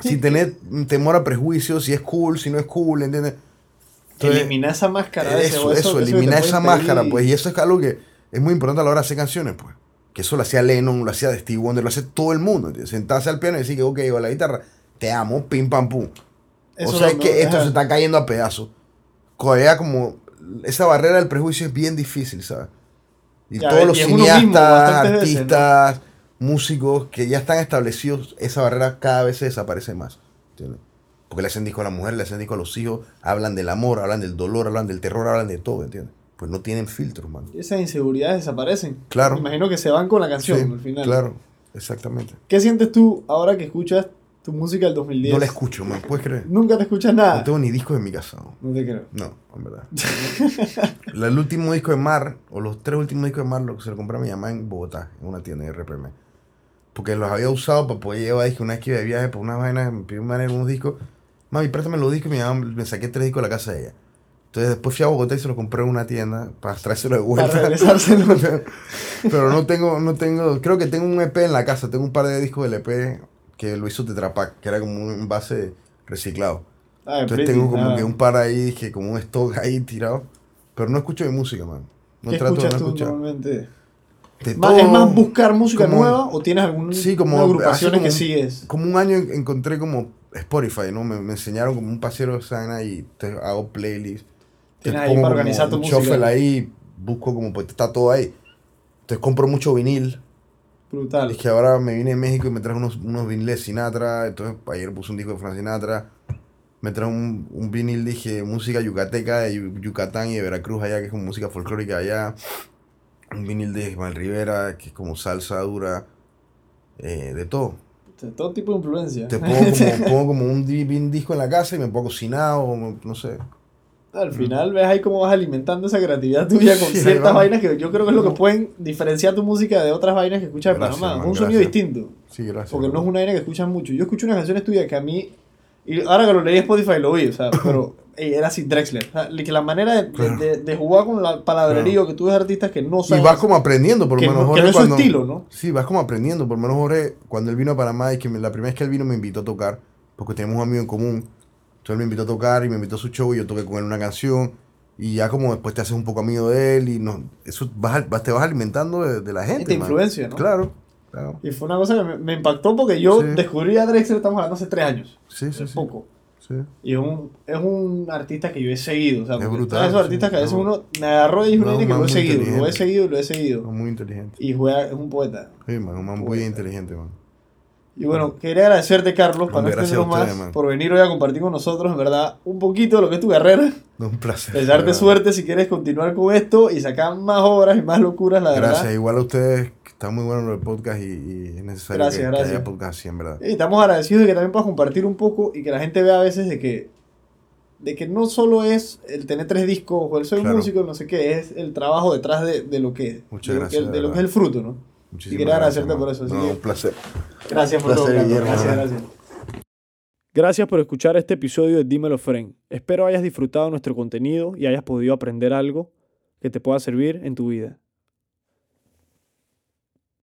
S1: Sí,
S2: Sin tener temor a prejuicios, si es cool, si no es cool, ¿entiendes? Entonces,
S1: eliminar esa máscara. de
S2: eso, eso,
S1: te
S2: eliminar
S1: pueden
S2: esa
S1: pedir.
S2: máscara, pues, y eso es algo que es muy importante a la hora de hacer canciones, pues. Que eso lo hacía Lennon, lo hacía Steve Wonder, lo hace todo el mundo, ¿entiendes? Sentarse al piano y decir que, ok, o la guitarra, te amo, pim, pam, pum.
S1: Eso
S2: o sea, es que esto se está cayendo a pedazos. Todavía como, esa barrera del prejuicio es bien difícil, ¿sabes? Y
S1: Ya,
S2: todos los
S1: y mismo
S2: cineastas,
S1: bastantes veces, ¿no?
S2: artistas, músicos que ya están establecidos, esa barrera cada vez se desaparece más, ¿entiendes? Porque le hacen disco a la mujer, le hacen disco a los hijos, hablan del amor, hablan del dolor, hablan del terror, hablan de todo, ¿entiendes? Pues no tienen filtros, man.
S1: Esas inseguridades desaparecen.
S2: Claro.
S1: Me imagino que se van con la canción
S2: Sí,
S1: al final.
S2: Claro, exactamente.
S1: ¿Qué sientes tú ahora que escuchas tu música del 2010?
S2: No la escucho, man, ¿puedes creer?
S1: Nunca te escuchas nada.
S2: No tengo ni discos en mi casa. ¿no?
S1: No te creo.
S2: No, en verdad. <laughs> El último disco de Mar, o los tres últimos discos de Mar, lo que se lo compré a mi mamá en Bogotá, en una tienda de RPM. Porque los había usado para poder llevar discos. Una vez que iba de viaje por unas vainas, me pidió manera unos discos. Mami, préstame los discos y mi mamá me saqué tres discos de la casa de ella. Entonces después fui a Bogotá y se los compré en una tienda para traérselo de vuelta.
S1: Para regresárselo. <laughs>
S2: Pero no tengo, no tengo, creo que tengo un EP en la casa, tengo un par de discos del EP que lo hizo Tetra Pak, que era como un envase reciclado.
S1: Ah,
S2: Entonces
S1: pretty,
S2: tengo como que un par ahí, que como un stock ahí tirado. Pero no escucho mi música, man. No
S1: ¿Qué
S2: trato de no escuchar.
S1: normalmente?
S2: De todo.
S1: ¿Es más buscar música
S2: como-
S1: nueva o tienes alguna
S2: Sí, como
S1: agrupaciones que sigues?
S2: Como un año en- encontré como Spotify, ¿no? Me, me enseñaron como un paseo de sana y te hago playlist.
S1: Tienes ahí para organizar tu música.
S2: ahí, busco como, pues está todo ahí. Entonces compro mucho vinil.
S1: Brutal.
S2: Es que ahora me vine de México y me traje unos, unos viniles Sinatra. Entonces ayer puse un disco de Frank Sinatra. Me traje un, un vinil, dije, música yucateca de Yu- Yucatán y de Veracruz allá, que es como música folclórica allá. Un vinil de Ismael Rivera, que es como salsa dura. eh, de todo.
S1: De todo tipo de influencia.
S2: Te pongo como, <laughs> pongo como un, un disco en la casa y me pongo cocinar o me- no sé.
S1: Al final ves ahí cómo vas alimentando esa creatividad tuya con <laughs>
S2: Sí,
S1: ciertas vainas que yo creo que es lo que pueden diferenciar tu música de otras vainas que escuchas de Panamá.
S2: man,
S1: un sonido distinto.
S2: Sí, gracias.
S1: Porque no es una vaina que escuchas mucho. Yo escucho unas canciones tuyas que a mí. Y ahora que lo leí en Spotify lo vi, o sea, pero <coughs> ey, era así Drexler. O sea, que la manera de, de-
S2: Claro.
S1: de- de jugar con la palabrería que tú ves artistas que no
S2: Y
S1: saben.
S2: vas como aprendiendo, por lo
S1: que
S2: menos
S1: no- que
S2: Jorge,
S1: no es su
S2: cuando-
S1: estilo, ¿no?
S2: Sí, vas como aprendiendo. Por lo menos Jorge, cuando él vino a Panamá, y que me- la primera vez que él vino me invitó a tocar, porque tenemos un amigo en común. Entonces él me invitó a tocar y me invitó a su show y yo toqué con él una canción. Y ya como después te haces un poco amigo de él y no, eso vas, vas- te vas alimentando de, de la gente.
S1: te
S2: man.
S1: influencia, ¿no?
S2: Claro, claro.
S1: Y fue una cosa que me, me impactó porque yo
S2: Sí.
S1: descubrí a Drexler, estamos hablando hace tres años.
S2: Sí, sí, sí.
S1: poco.
S2: sí.
S1: Y es un, es un artista que yo he seguido. O sea,
S2: Es brutal,
S1: esos
S2: sí,
S1: artistas que a veces
S2: no.
S1: uno me agarró y
S2: No,
S1: que lo he seguido, lo he seguido, lo he
S2: Es
S1: seguido.
S2: muy inteligente.
S1: Y juega, es un poeta.
S2: Sí, man, un man muy inteligente, man.
S1: Y bueno, quería agradecerte, Carlos, para
S2: gracias
S1: extendernos más,
S2: man.
S1: por venir hoy a compartir con nosotros, en verdad, un poquito de lo que es tu carrera.
S2: Un placer.
S1: Desearte suerte si quieres continuar con esto y sacar más obras y más locuras, la
S2: Gracias,
S1: verdad.
S2: igual a ustedes, que está muy bueno el podcast y, y es necesario
S1: Gracias,
S2: que, que
S1: gracias.
S2: haya podcast así, en verdad.
S1: Y estamos agradecidos de que también puedas compartir un poco y que la gente vea a veces de que de que no solo es el tener tres discos o el ser
S2: Claro.
S1: músico, no sé qué, es el trabajo detrás de, de lo que
S2: Muchas
S1: de,
S2: gracias,
S1: de
S2: de
S1: lo que es el fruto, ¿no?
S2: Muchísimas
S1: agradecerte
S2: man.
S1: por eso,
S2: No, un placer.
S1: Gracias por
S2: Placer,
S1: todo.
S2: Guillermo,
S1: Gracias, gracias. Gracias por escuchar este episodio de Dímelo Fren. Espero hayas disfrutado nuestro contenido y hayas podido aprender algo que te pueda servir en tu vida.